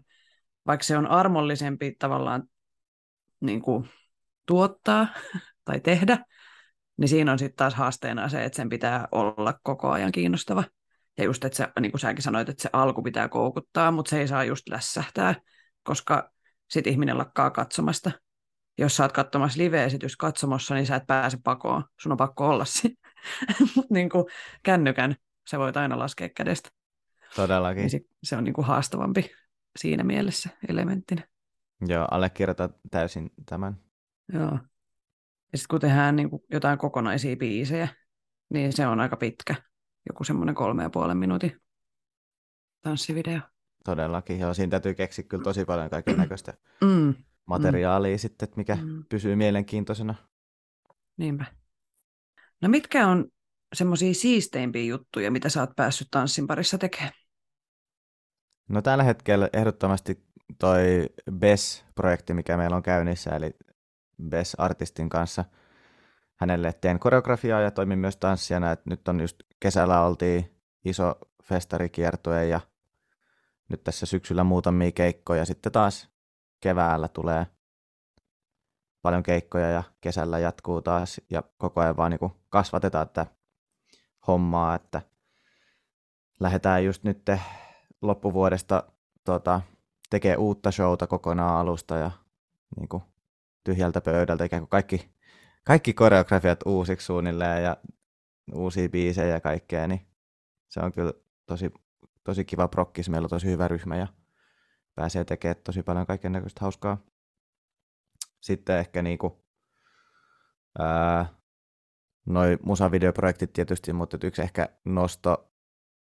vaikka se on armollisempi tavallaan niin kuin tuottaa (laughs) tai tehdä, niin siinä on sitten taas haasteena se, että sen pitää olla koko ajan kiinnostava. Ja just, että se, niin kuin säkin sanoit, että se alku pitää koukuttaa, mutta se ei saa just lässähtää, koska sitten ihminen lakkaa katsomasta. Jos sä oot katsomassa live-esitys katsomossa, niin sä et pääse pakoon. Sun on pakko olla siinä. (laughs) niin kuin kännykän sä voit aina laskea kädestä. Todellakin. Niin se on niin kuin haastavampi siinä mielessä elementtinä. Joo, allekirjoitan täysin tämän. Joo. Ja sitten kun tehdään niin kuin jotain kokonaisia biisejä, niin se on aika pitkä. Joku semmoinen kolme ja puolen minuutin tanssivideo. Todellakin, joo. Siinä täytyy keksiä kyllä tosi paljon kaiken näköistä (clears throat) Mm, materiaalia mm. sitten, että mikä Mm. pysyy mielenkiintoisena. niinpä. No mitkä on semmoisia siisteimpiä juttuja, mitä sä oot päässyt tanssin parissa tekemään? No tällä hetkellä ehdottomasti toi BES-projekti, mikä meillä on käynnissä, eli BES-artistin kanssa. Hänelle teen koreografiaa ja toimin myös tanssijana. Et nyt on just kesällä oltiin iso festarikiertue ja nyt tässä syksyllä muutamia keikkoja. Sitten taas keväällä tulee paljon keikkoja ja kesällä jatkuu taas ja koko ajan vaan niin kasvatetaan tätä hommaa, että lähdetään just nyt loppuvuodesta tota, tekee uutta showta kokonaan alusta ja niin kuin, tyhjältä pöydältä ikään kuin kaikki, kaikki koreografiat uusiksi suunnilleen ja uusia biisejä ja kaikkea, niin se on kyllä tosi, tosi kiva prokkis. Meillä on tosi hyvä ryhmä ja pääsee tekemään tosi paljon kaiken näköistä hauskaa. Sitten ehkä niinku, ää, noi musavideoprojektit tietysti, mutta yksi ehkä nosto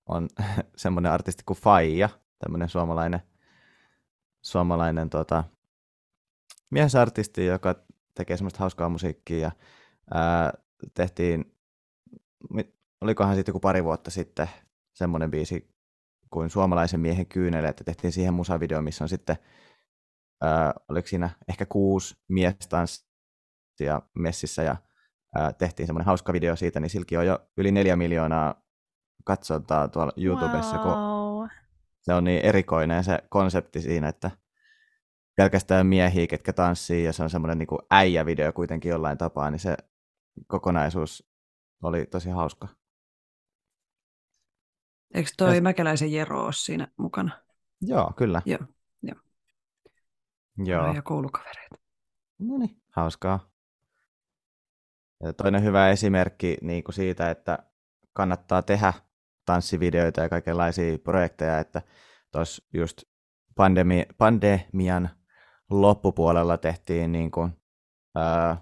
on (laughs) semmoinen artisti kuin Faija, tämmöinen suomalainen, suomalainen tota, miesartisti, joka tekee semmoista hauskaa musiikkia. Ja, ää, tehtiin, olikohan sitten joku pari vuotta sitten semmoinen biisi kuin Suomalaisen miehen kyynele, että tehtiin siihen musavideo, missä on sitten, ää, oliko siinä ehkä kuusi miestanssia messissä ja ää, tehtiin semmoinen hauska video siitä, niin silläkin on jo yli neljä miljoonaa katsontaa tuolla YouTubessa, kun wow. se on niin erikoinen se konsepti siinä, että pelkästään miehiä, ketkä tanssii, ja se on semmoinen niin äijävideo kuitenkin jollain tapaa, niin se kokonaisuus oli tosi hauska. Eikö toi Ja- Mäkeläisen Jero ole siinä mukana? Joo, kyllä. Joo, joo. Joo. Ja koulukavereita. No niin, hauskaa. Ja toinen hyvä esimerkki niin kuin siitä, että kannattaa tehdä tanssivideoita ja kaikenlaisia projekteja, että tuossa just pandemi, pandemian loppupuolella tehtiin niin kuin, ää,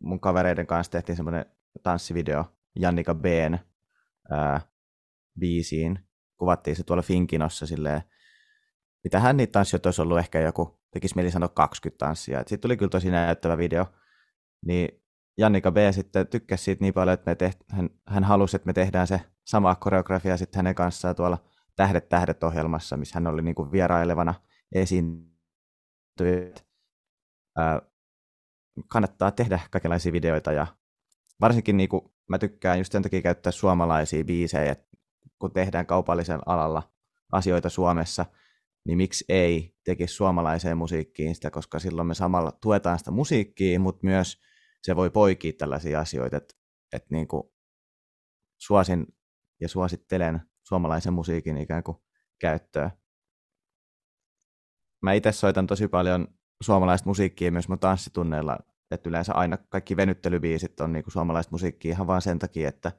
mun kavereiden kanssa tehtiin semmoinen tanssivideo Jannika B:n biisiin. Kuvattiin se tuolla Finkinossa silleen, mitähän niitä tanssijoita olisi ollut ehkä joku, tekisi mieli sanoa 20 tanssia. Sitten tuli kyllä tosi näyttävä video. Niin Jannika B sitten tykkäsi siitä niin paljon, että me teht, hän, hän halusi, että me tehdään se sama koreografia sitten hänen kanssaan tuolla Tähdet tähdet ohjelmassa, missä hän oli niin kuin vierailevana esiintyjä. Kannattaa tehdä kaikenlaisia videoita ja varsinkin niin kuin mä tykkään just sen takia käyttää suomalaisia biisejä, että kun tehdään kaupallisen alalla asioita Suomessa, niin miksi ei tekisi suomalaiseen musiikkiin sitä, koska silloin me samalla tuetaan sitä musiikkia, mutta myös se voi poikia tällaisia asioita, että, että niin kuin suosin ja suosittelen suomalaisen musiikin ikään kuin käyttöä. Mä itse soitan tosi paljon suomalaista musiikkia myös mun tanssitunneilla, että yleensä aina kaikki venyttelybiisit on niin kuin suomalaista musiikkia ihan vaan sen takia, että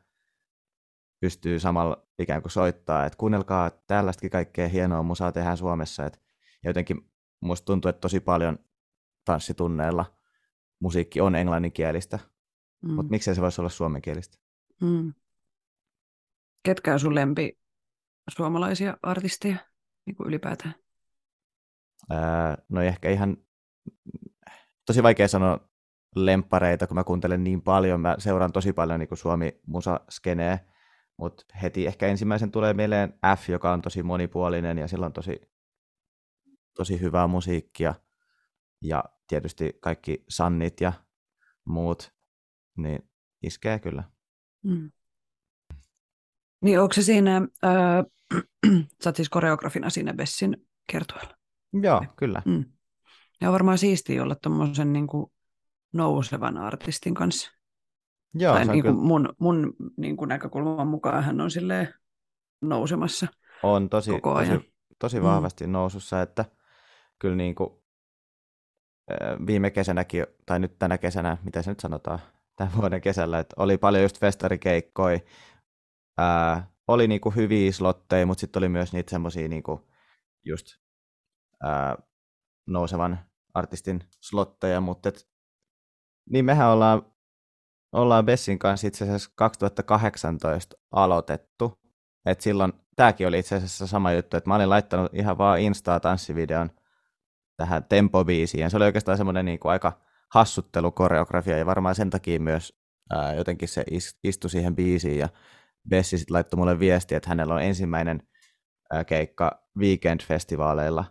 pystyy samalla ikään kuin soittaa, että kuunnelkaa tällaistakin kaikkea hienoa musaa tehdään Suomessa, että ja jotenkin musta tuntuu, että tosi paljon tanssitunneilla musiikki on englanninkielistä, mm. mutta miksei se voisi olla suomenkielistä? Mm. Ketkä on sun lempi suomalaisia artisteja niin kuin ylipäätään? Ää, no ehkä ihan tosi vaikea sanoa lempareita, kun mä kuuntelen niin paljon. Mä seuraan tosi paljon niin Suomi-musaskenee, mutta heti ehkä ensimmäisen tulee mieleen F, joka on tosi monipuolinen ja sillä on tosi, tosi hyvää musiikkia. Ja tietysti kaikki Sannit ja muut, niin iskee kyllä. Mm. Niin onko se siinä, ää, (clears throat) sä oot siis koreografina siinä Bessin kertoilla? Joo, kyllä. Mm. Ja on varmaan siistiä olla tuommoisen niin nousevan artistin kanssa. Joo, tai niin kuin kyllä, mun, mun niin kuin näkökulman mukaan hän on silleen nousemassa. on tosi, koko ajan. tosi, tosi Mm. vahvasti nousussa, että kyllä niin kuin, viime kesänäkin, tai nyt tänä kesänä, mitä se nyt sanotaan, tämän vuoden kesällä, että oli paljon just festarikeikkoja, ää, oli niinku hyviä slotteja, mutta sitten oli myös niitä semmoisia niinku just ää, nousevan artistin slotteja, mutta et, niin mehän ollaan, ollaan Bessin kanssa itse asiassa 2018 aloitettu. Et silloin tämäkin oli itse asiassa sama juttu, että mä olin laittanut ihan vaan Instaa tanssivideon tähän tempobiisiin. Se oli oikeastaan semmoinen niin kuin aika hassuttelukoreografia ja varmaan sen takia myös ää, jotenkin se istui siihen biisiin ja Bessi sitten laittoi mulle viesti, että hänellä on ensimmäinen keikka Weekend-festivaaleilla,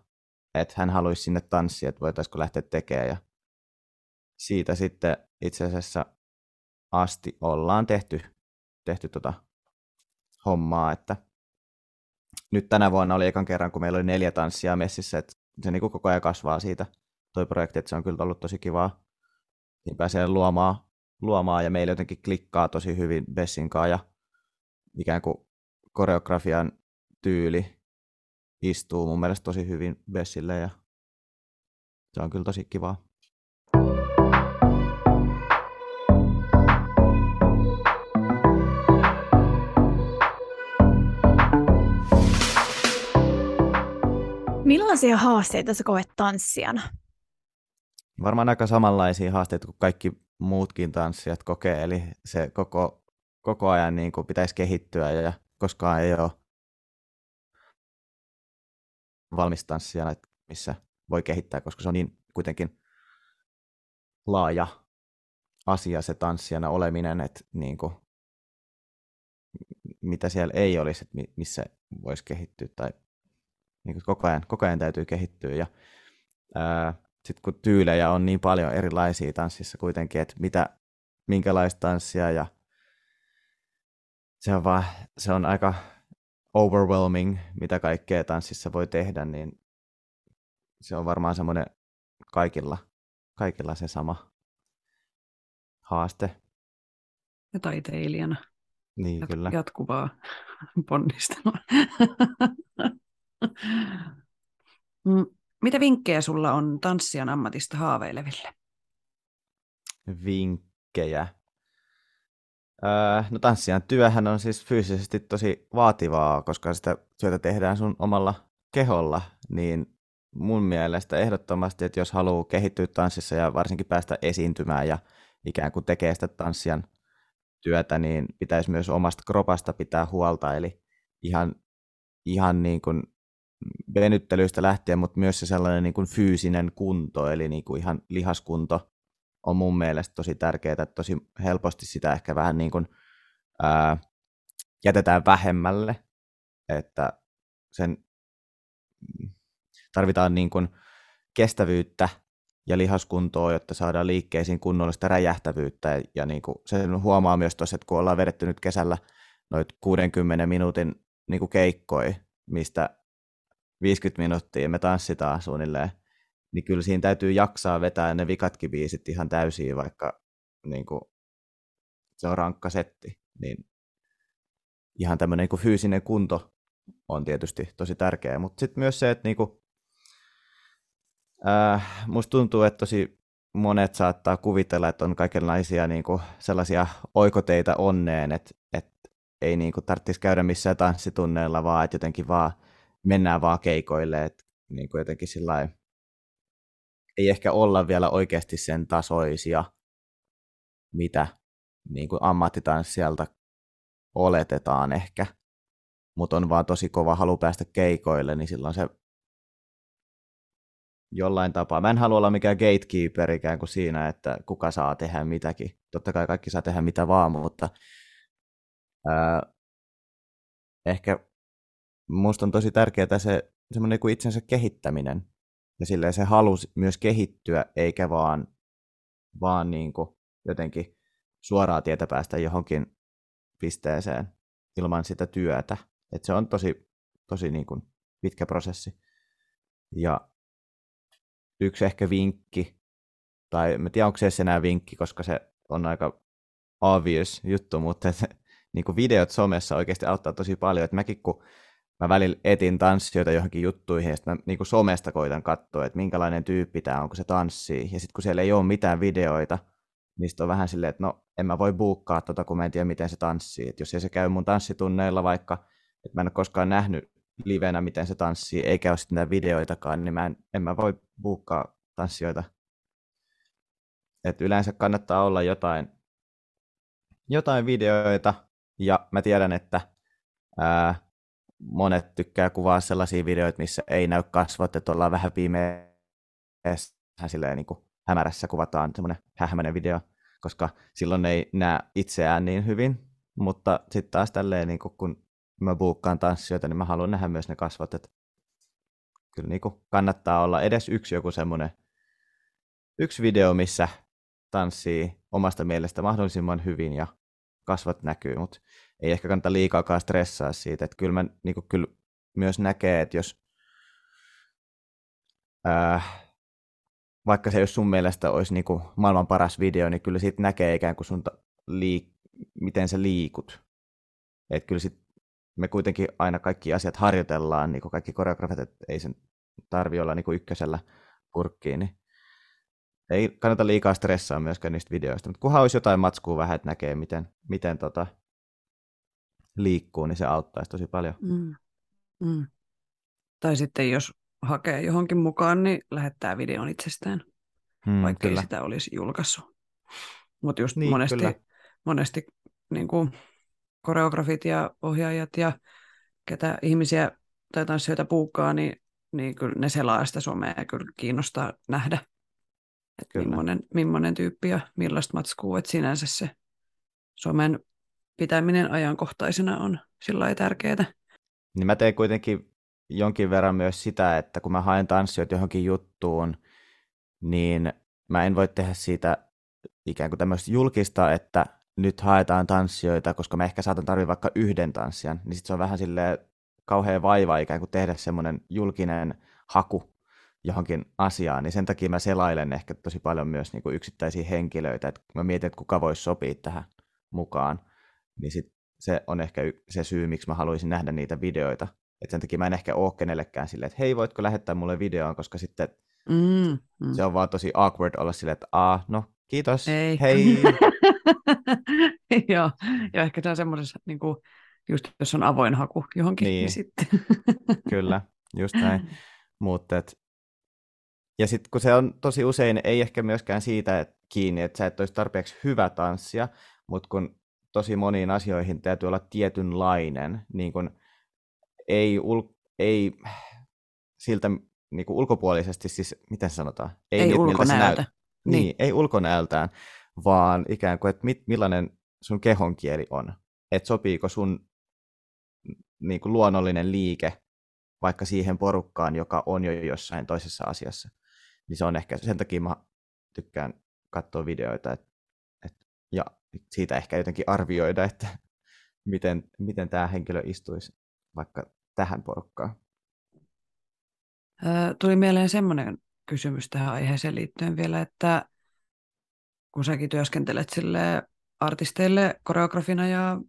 että hän haluaisi sinne tanssia, että voitaisiko lähteä tekemään ja siitä sitten itse asiassa asti ollaan tehty, tehty tota hommaa, että nyt tänä vuonna oli ekan kerran, kun meillä oli neljä tanssia messissä, että se niin koko ajan kasvaa siitä toi projekti, että se on kyllä ollut tosi kivaa. Niin pääsee luomaan, luomaan ja meillä jotenkin klikkaa tosi hyvin Bessin kanssa ja ikään kuin koreografian tyyli istuu mun mielestä tosi hyvin Bessille ja se on kyllä tosi kivaa. Millaisia haasteita sä koet tanssijana? Varmaan aika samanlaisia haasteita kuin kaikki muutkin tanssijat kokee, eli se koko, koko ajan niin kuin pitäisi kehittyä ja koskaan ei ole valmis tanssijana, missä voi kehittää, koska se on niin kuitenkin laaja asia se tanssijana oleminen, että niin kuin, mitä siellä ei olisi, että missä voisi kehittyä tai niin kuin koko, ajan, koko ajan täytyy kehittyä. Ja sitten kun tyylejä on niin paljon erilaisia tanssissa kuitenkin, että mitä, minkälaista tanssia ja se on, vaan, se on aika overwhelming, mitä kaikkea tanssissa voi tehdä, niin se on varmaan semmoinen kaikilla, kaikilla se sama haaste. Ja taiteilijana. Niin, Jat- kyllä. Jatkuvaa (laughs) ponnistelua. (laughs) Mm, mitä vinkkejä sulla on tanssijan ammatista haaveileville? Vinkkejä. Öö, no tanssijan työhän on siis fyysisesti tosi vaativaa, koska sitä työtä tehdään sun omalla keholla, niin mun mielestä ehdottomasti, että jos haluaa kehittyä tanssissa ja varsinkin päästä esiintymään ja ikään kuin tekee sitä tanssijan työtä, niin pitäisi myös omasta kropasta pitää huolta, eli ihan, ihan niin kuin venyttelyistä lähtien, mutta myös se sellainen niin kuin fyysinen kunto, eli niin kuin ihan lihaskunto on mun mielestä tosi tärkeää, että tosi helposti sitä ehkä vähän niin kuin, ää, jätetään vähemmälle, että sen tarvitaan niin kuin kestävyyttä ja lihaskuntoa, jotta saadaan liikkeisiin kunnollista räjähtävyyttä. Ja niin kuin sen huomaa myös tuossa, että kun ollaan vedetty nyt kesällä noit 60 minuutin niin kuin keikkoi, mistä 50 minuuttia me tanssitaan suunnilleen, niin kyllä siinä täytyy jaksaa vetää ne vikatkin biisit ihan täysiin, vaikka niin kuin, se on rankka setti. Niin ihan tämmöinen niin fyysinen kunto on tietysti tosi tärkeä, mutta sitten myös se, että niin kuin, äh, musta tuntuu, että tosi monet saattaa kuvitella, että on kaikenlaisia niin kuin, sellaisia oikoteita onneen, että, että ei niin kuin, tarvitsisi käydä missään tanssitunneilla, vaan että jotenkin vaan mennään vaan keikoille, että niin kuin jotenkin sillä ei ehkä olla vielä oikeasti sen tasoisia, mitä niin kuin ammattitanssijalta oletetaan ehkä, mutta on vaan tosi kova halu päästä keikoille, niin silloin se jollain tapaa. Mä en halua olla mikään gatekeeper ikään kuin siinä, että kuka saa tehdä mitäkin. Totta kai kaikki saa tehdä mitä vaan, mutta ää, ehkä musta on tosi tärkeää se semmoinen kuin itsensä kehittäminen. Ja silleen se halusi myös kehittyä, eikä vaan, vaan niin kuin jotenkin suoraa tietä päästä johonkin pisteeseen ilman sitä työtä. Et se on tosi, tosi niin kuin pitkä prosessi. Ja yksi ehkä vinkki, tai en tiedä onko se enää vinkki, koska se on aika obvious juttu, mutta että, (laughs) niin kuin videot somessa oikeasti auttaa tosi paljon. Että mäkin kun mä välillä etin tanssijoita johonkin juttuihin, ja sitten mä niin somesta koitan katsoa, että minkälainen tyyppi tämä on, kun se tanssii. Ja sitten kun siellä ei ole mitään videoita, niin on vähän silleen, että no en mä voi buukkaa tota, kun mä en tiedä, miten se tanssii. Et jos ei se käy mun tanssitunneilla vaikka, että mä en ole koskaan nähnyt livenä, miten se tanssii, eikä ole sitten videoitakaan, niin mä en, en mä voi buukkaa tanssijoita. Et yleensä kannattaa olla jotain, jotain videoita, ja mä tiedän, että ää, monet tykkää kuvaa sellaisia videoita, missä ei näy kasvot, että ollaan vähän pimeässä, silleen niin kuin hämärässä kuvataan semmoinen hämäinen video, koska silloin ei näe itseään niin hyvin, mutta sitten taas tälleen, niin kuin, kun mä buukkaan tanssijoita, niin mä haluan nähdä myös ne kasvot, että kyllä niin kuin kannattaa olla edes yksi joku semmoinen yksi video, missä tanssii omasta mielestä mahdollisimman hyvin ja kasvot näkyy, mutta ei ehkä kannata liikaakaan stressaa siitä, että kyllä, mä, niin kuin, kyllä myös näkee, että jos ää, vaikka se jos sun mielestä olisi niin kuin maailman paras video, niin kyllä siitä näkee ikään kuin sun liik- miten sä liikut. Että kyllä sit me kuitenkin aina kaikki asiat harjoitellaan, niin kuin kaikki koreografit, että ei sen tarvi olla niin kuin ykkösellä purkkiin, niin ei kannata liikaa stressaa myöskään niistä videoista, mutta kunhan olisi jotain matskua vähän, että näkee, miten, miten tota, liikkuu, niin se auttaisi tosi paljon. Mm. Mm. Tai sitten jos hakee johonkin mukaan, niin lähettää videon itsestään, mm, vaikka kyllä. ei sitä olisi julkaissut. Mutta just niin, monesti, kyllä. monesti niin kuin koreografit ja ohjaajat ja ketä ihmisiä tai tanssijoita puukkaa, niin, niin kyllä ne selaa sitä somea ja kyllä kiinnostaa nähdä, että millainen, millainen tyyppi ja millaista matskuu, että sinänsä se somen pitäminen ajankohtaisena on sillä tärkeää. Niin mä teen kuitenkin jonkin verran myös sitä, että kun mä haen tanssijoita johonkin juttuun, niin mä en voi tehdä siitä ikään kuin tämmöistä julkista, että nyt haetaan tanssijoita, koska mä ehkä saatan tarvita vaikka yhden tanssijan, niin sit se on vähän silleen kauhean vaiva ikään kuin tehdä semmoinen julkinen haku johonkin asiaan, niin sen takia mä selailen ehkä tosi paljon myös niin kuin yksittäisiä henkilöitä, että mä mietin, että kuka voisi sopia tähän mukaan, niin sit se on ehkä se syy, miksi mä haluaisin nähdä niitä videoita. Et sen takia mä en ehkä ole kenellekään silleen, että hei, voitko lähettää mulle videoon, koska sitten mm, mm. se on vaan tosi awkward olla silleen, että aa, no kiitos, Ei. hei. (laughs) Joo, ja ehkä se on semmoisessa, niin kuin, just jos on avoin haku johonkin, niin, niin sitten. (laughs) Kyllä, just näin. Mutta ja sitten kun se on tosi usein, ei ehkä myöskään siitä että kiinni, että sä et olisi tarpeeksi hyvä tanssia, mutta kun tosi moniin asioihin täytyy olla tietynlainen, niin kun ei, ul, ei siltä niin kuin ulkopuolisesti, siis miten sanotaan? Ei, ei ulkonäöltä. Näyt, niin. niin, ei ulkonäöltään, vaan ikään kuin, että mit, millainen sun kehon kieli on. Että sopiiko sun niin kuin luonnollinen liike vaikka siihen porukkaan, joka on jo jossain toisessa asiassa. Niin se on ehkä, sen takia mä tykkään katsoa videoita, et, et, ja siitä ehkä jotenkin arvioida, että miten, miten tämä henkilö istuisi vaikka tähän porukkaan. Tuli mieleen semmoinen kysymys tähän aiheeseen liittyen vielä, että kun säkin työskentelet sille artisteille koreografina ja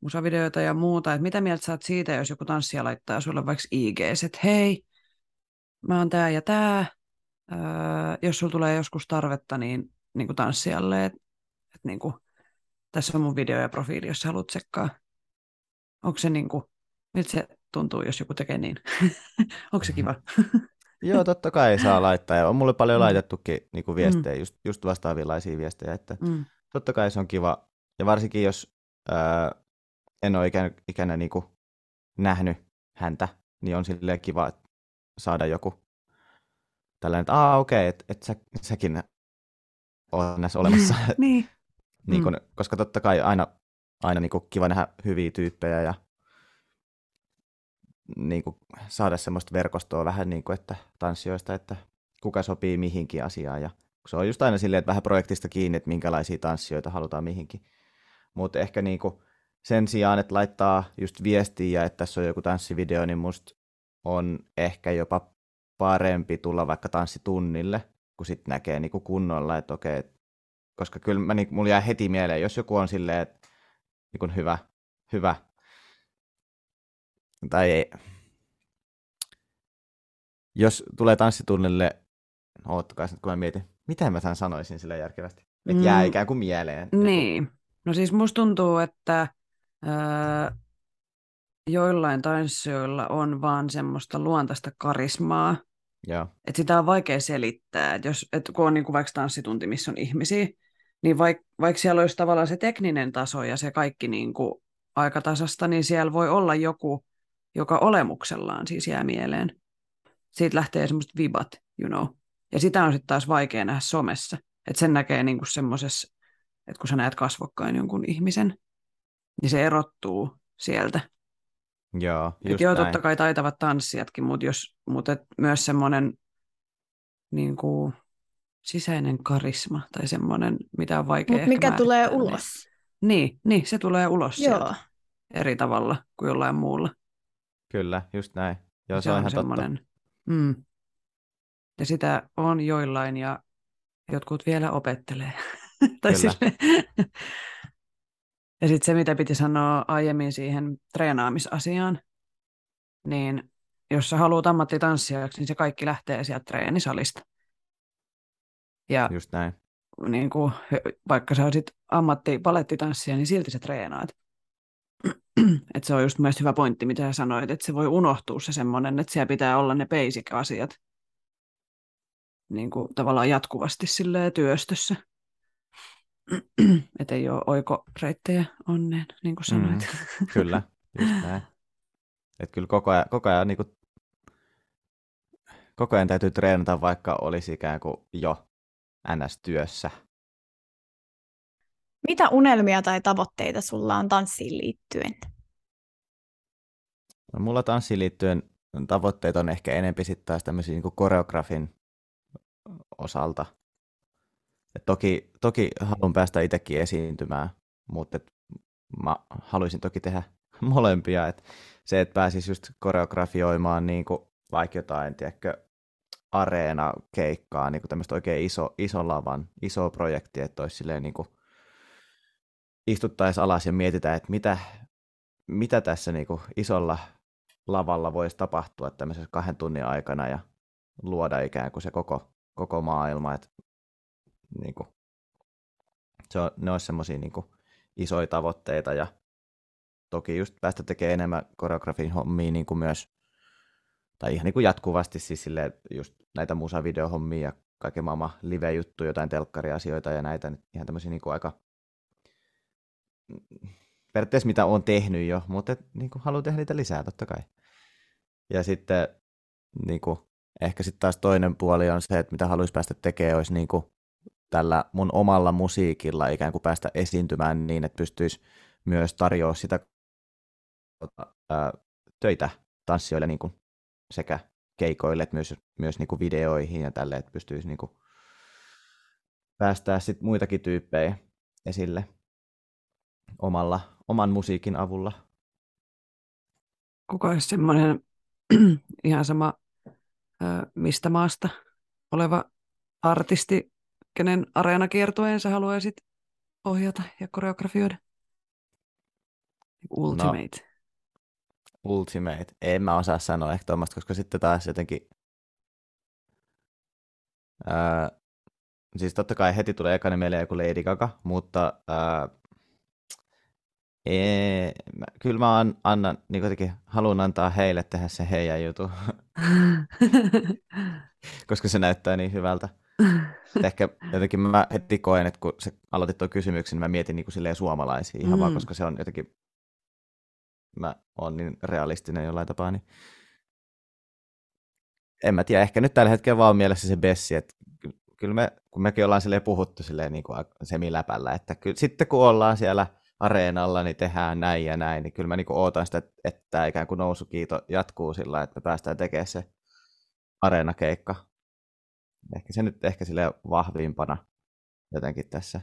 musavideoita ja muuta, että mitä mieltä saat siitä, jos joku tanssija laittaa sulle vaikka IG, että hei, mä oon tää ja tää, jos sulla tulee joskus tarvetta niin, niin kuin tanssijalle, että et, niin kuin, tässä on mun video ja profiili, jos haluat tsekkaa. Onko se niin kuin, miltä se tuntuu, jos joku tekee niin? (laughs) Onko se kiva? (laughs) Joo, totta kai saa laittaa. Ja on mulle paljon mm. laitettukin niin kuin viestejä, mm. just, just vastaavilaisia viestejä. Että mm. Totta kai se on kiva. Ja varsinkin, jos ää, en ole ikänä, ikänä niin kuin nähnyt häntä, niin on silleen kiva saada joku tällainen, että okei, okay, että et sä, säkin on näissä olemassa. (laughs) niin. Niin kuin, mm. Koska totta kai aina, aina niin kuin kiva nähdä hyviä tyyppejä ja niin kuin saada semmoista verkostoa vähän niin kuin, että tanssijoista, että kuka sopii mihinkin asiaan. Ja se on just aina silleen, että vähän projektista kiinni, että minkälaisia tanssijoita halutaan mihinkin. Mutta ehkä niin kuin sen sijaan, että laittaa just viestiä, että tässä on joku tanssivideo, niin musta on ehkä jopa parempi tulla vaikka tanssitunnille, kun sitten näkee niin kuin kunnolla, että okei, koska kyllä mä, niin, mulla jää heti mieleen, jos joku on silleen, että niin hyvä, hyvä tai ei. Jos tulee tanssitunnille, no ottakaa nyt kun mä mietin, mitä mä tämän sanoisin sille järkevästi. Että mm. jää ikään kuin mieleen. Niin. No siis musta tuntuu, että öö, joillain tanssijoilla on vaan semmoista luontaista karismaa, Joo, että sitä on vaikea selittää. Et jos, et kun on niin kuin vaikka tanssitunti, missä on ihmisiä, niin vaik, vaikka siellä olisi tavallaan se tekninen taso ja se kaikki niin kuin aika tasasta, niin siellä voi olla joku, joka olemuksellaan siis jää mieleen. Siitä lähtee semmoiset vibat, you know. Ja sitä on sitten taas vaikea nähdä somessa. Että sen näkee niin kuin semmoisessa, että kun sä näet kasvokkain jonkun ihmisen, niin se erottuu sieltä. joo Et just joo, näin. totta kai taitavat tanssijatkin, mutta, jos, mutta et myös semmoinen niin kuin, sisäinen karisma tai semmoinen, mitä on vaikea ehkä mikä tulee niin- ulos. Niin, niin, se tulee ulos Joo. sieltä eri tavalla kuin jollain muulla. Kyllä, just näin. Joo, se, se on on ihan totta. semmoinen. Mm. Ja sitä on joillain ja jotkut vielä opettelee. (laughs) tai Kyllä. sille. (laughs) ja sitten se, mitä piti sanoa aiemmin siihen treenaamisasiaan, niin jos sä haluat ammattitanssijaksi, niin se kaikki lähtee sieltä treenisalista. Ja Just näin. niin kuin, vaikka sä olisit ammatti-palettitanssija, niin silti sä treenaat. (clears throat) Et se on just mielestäni hyvä pointti, mitä sä sanoit, että se voi unohtua se semmoinen, että siellä pitää olla ne basic-asiat niin kuin tavallaan jatkuvasti silleen työstössä. (clears throat) että ei ole oikoreittejä onneen, niin kuin sanoit. Mm, kyllä, just näin. Et kyllä koko ajan, koko ajan, niin kuin, koko ajan täytyy treenata, vaikka olisi ikään kuin jo NS-työssä. Mitä unelmia tai tavoitteita sulla on tanssiin liittyen? No, mulla tanssiin liittyen tavoitteet on ehkä enempi sitten taas tämmöisiä niin kuin koreografin osalta. Et toki, toki haluan päästä itsekin esiintymään, mutta et mä haluaisin toki tehdä molempia. Et se, että pääsis just koreografioimaan niin kuin vaikka jotain, tiedätkö, areena-keikkaa, niin kuin tämmöistä oikein iso, iso lavan, iso projekti, että olisi silleen niin kuin istuttaisiin alas ja mietitään, että mitä, mitä tässä niin kuin isolla lavalla voisi tapahtua tämmöisessä kahden tunnin aikana ja luoda ikään kuin se koko, koko maailma. Että, niin kuin, se on, ne olisi semmoisia niin isoja tavoitteita ja toki just päästä tekemään enemmän koreografin hommia niin kuin myös, tai ihan niin kuin jatkuvasti siis silleen, just näitä musavideohommia ja kaiken maailman live-juttuja, jotain telkkariasioita ja näitä ihan tämmöisiä niin kuin aika periaatteessa mitä olen tehnyt jo, mutta et, niin kuin, haluan tehdä niitä lisää totta kai. Ja sitten niin kuin, ehkä sitten taas toinen puoli on se, että mitä haluaisi päästä tekemään, olisi niin kuin, tällä mun omalla musiikilla ikään kuin päästä esiintymään niin, että pystyisi myös tarjoamaan sitä ää, töitä tanssijoille niin kuin, sekä keikoille että myös, myös niin kuin videoihin ja tälle, että pystyisi niin kuin, päästää sit muitakin tyyppejä esille omalla, oman musiikin avulla. Kuka olisi semmoinen (clears throat) ihan sama mistä maasta oleva artisti, kenen areenakiertueen sä haluaisit ohjata ja koreografioida? Ultimate. No. Ultimate. En mä osaa sanoa ehkä tuommoista, koska sitten taas jotenkin... Ää, siis totta kai heti tulee ekana mieleen joku Lady Gaga, mutta ää, ee, mä, kyllä mä an, annan, niin kuitenkin haluan antaa heille tehdä se heidän jutu, (laughs) koska se näyttää niin hyvältä. Et ehkä jotenkin mä heti koen, että kun sä aloitit tuon kysymyksen, niin mä mietin niin kuin silleen suomalaisia ihan mm. vaan, koska se on jotenkin, mä oon niin realistinen jollain tapaa, niin en mä tiedä, ehkä nyt tällä hetkellä vaan mielessä se Bessi, että kyllä me, kun mekin ollaan silleen puhuttu silleen niin kuin semiläpällä, että kyllä, sitten kun ollaan siellä areenalla, niin tehdään näin ja näin, niin kyllä mä niin kuin ootan sitä, että, ikään kuin nousukiito jatkuu sillä, että me päästään tekemään se areenakeikka. Ehkä se nyt ehkä sille vahvimpana jotenkin tässä.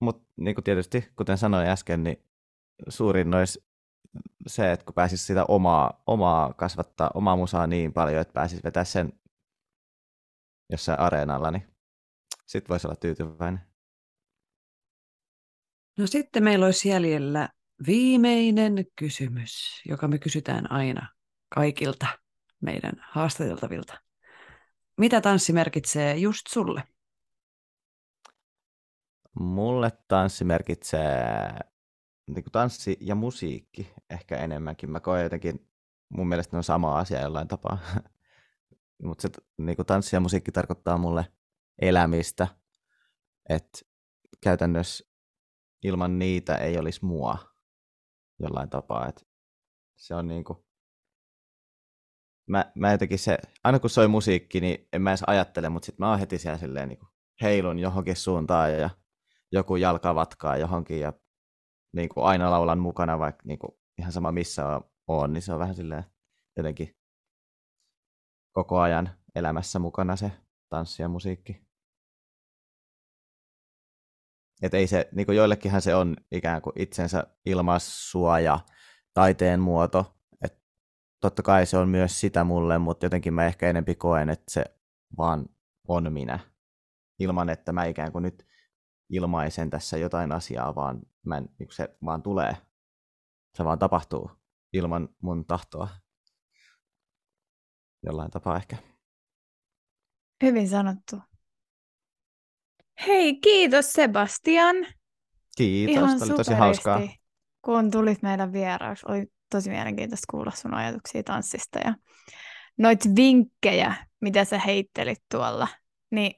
Mutta niin kuin tietysti, kuten sanoin äsken, niin suurin olisi se, että kun pääsisi sitä omaa, omaa kasvattaa, omaa musaa niin paljon, että pääsisi vetää sen jossain areenalla, niin sitten voisi olla tyytyväinen. No sitten meillä olisi jäljellä viimeinen kysymys, joka me kysytään aina kaikilta meidän haastateltavilta. Mitä tanssi merkitsee just sulle? Mulle tanssi merkitsee niin kuin tanssi ja musiikki ehkä enemmänkin. Mä koen jotenkin, mun mielestä ne on sama asia jollain tapaa. (laughs) Mutta se niin kuin tanssi ja musiikki tarkoittaa mulle elämistä, että käytännössä ilman niitä ei olisi mua jollain tapaa. Et se on niin kuin, mä, mä jotenkin se, aina kun soi musiikki, niin en mä edes ajattele, mutta sitten mä oon heti siellä silleen niin kuin heilun johonkin suuntaan ja joku jalka vatkaa johonkin ja niin kuin aina laulan mukana, vaikka niin kuin ihan sama missä on, niin se on vähän silleen jotenkin koko ajan elämässä mukana se tanssi ja musiikki. Et ei se, niin kuin joillekinhan se on ikään kuin itsensä ilmaissua ja taiteen muoto. Et totta kai se on myös sitä mulle, mutta jotenkin mä ehkä enempi koen, että se vaan on minä. Ilman, että mä ikään kuin nyt ilmaisen tässä jotain asiaa, vaan mä en, niin se vaan tulee. Se vaan tapahtuu ilman mun tahtoa. Jollain tapaa ehkä. Hyvin sanottu. Hei, kiitos Sebastian. Kiitos, Ihan oli tosi hauskaa. Kun tulit meidän vieraaksi, oli tosi mielenkiintoista kuulla sun ajatuksia tanssista ja noit vinkkejä, mitä sä heittelit tuolla, niin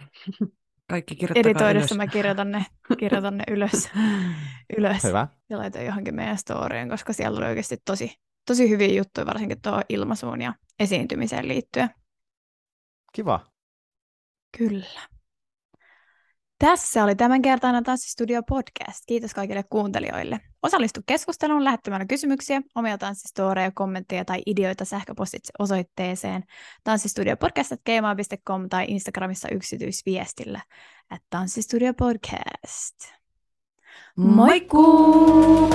(laughs) kaikki editoidessa ylös. mä kirjoitan ne, kirjoitan ne ylös, (laughs) ylös Hyvä. ja laitan johonkin meidän storyin, koska siellä oli oikeasti tosi, tosi hyviä juttuja, varsinkin tuohon ilmaisuun ja esiintymiseen liittyen. Kiva. Kyllä. Tässä oli tämänkertainen Tanssistudio podcast. Kiitos kaikille kuuntelijoille. Osallistu keskusteluun lähettämällä kysymyksiä, omia tanssistoreja, kommentteja tai ideoita sähköpostitse osoitteeseen tanssistudiopodcast.gmail.com tai Instagramissa yksityisviestillä at tanssistudiopodcast. Moikkuu!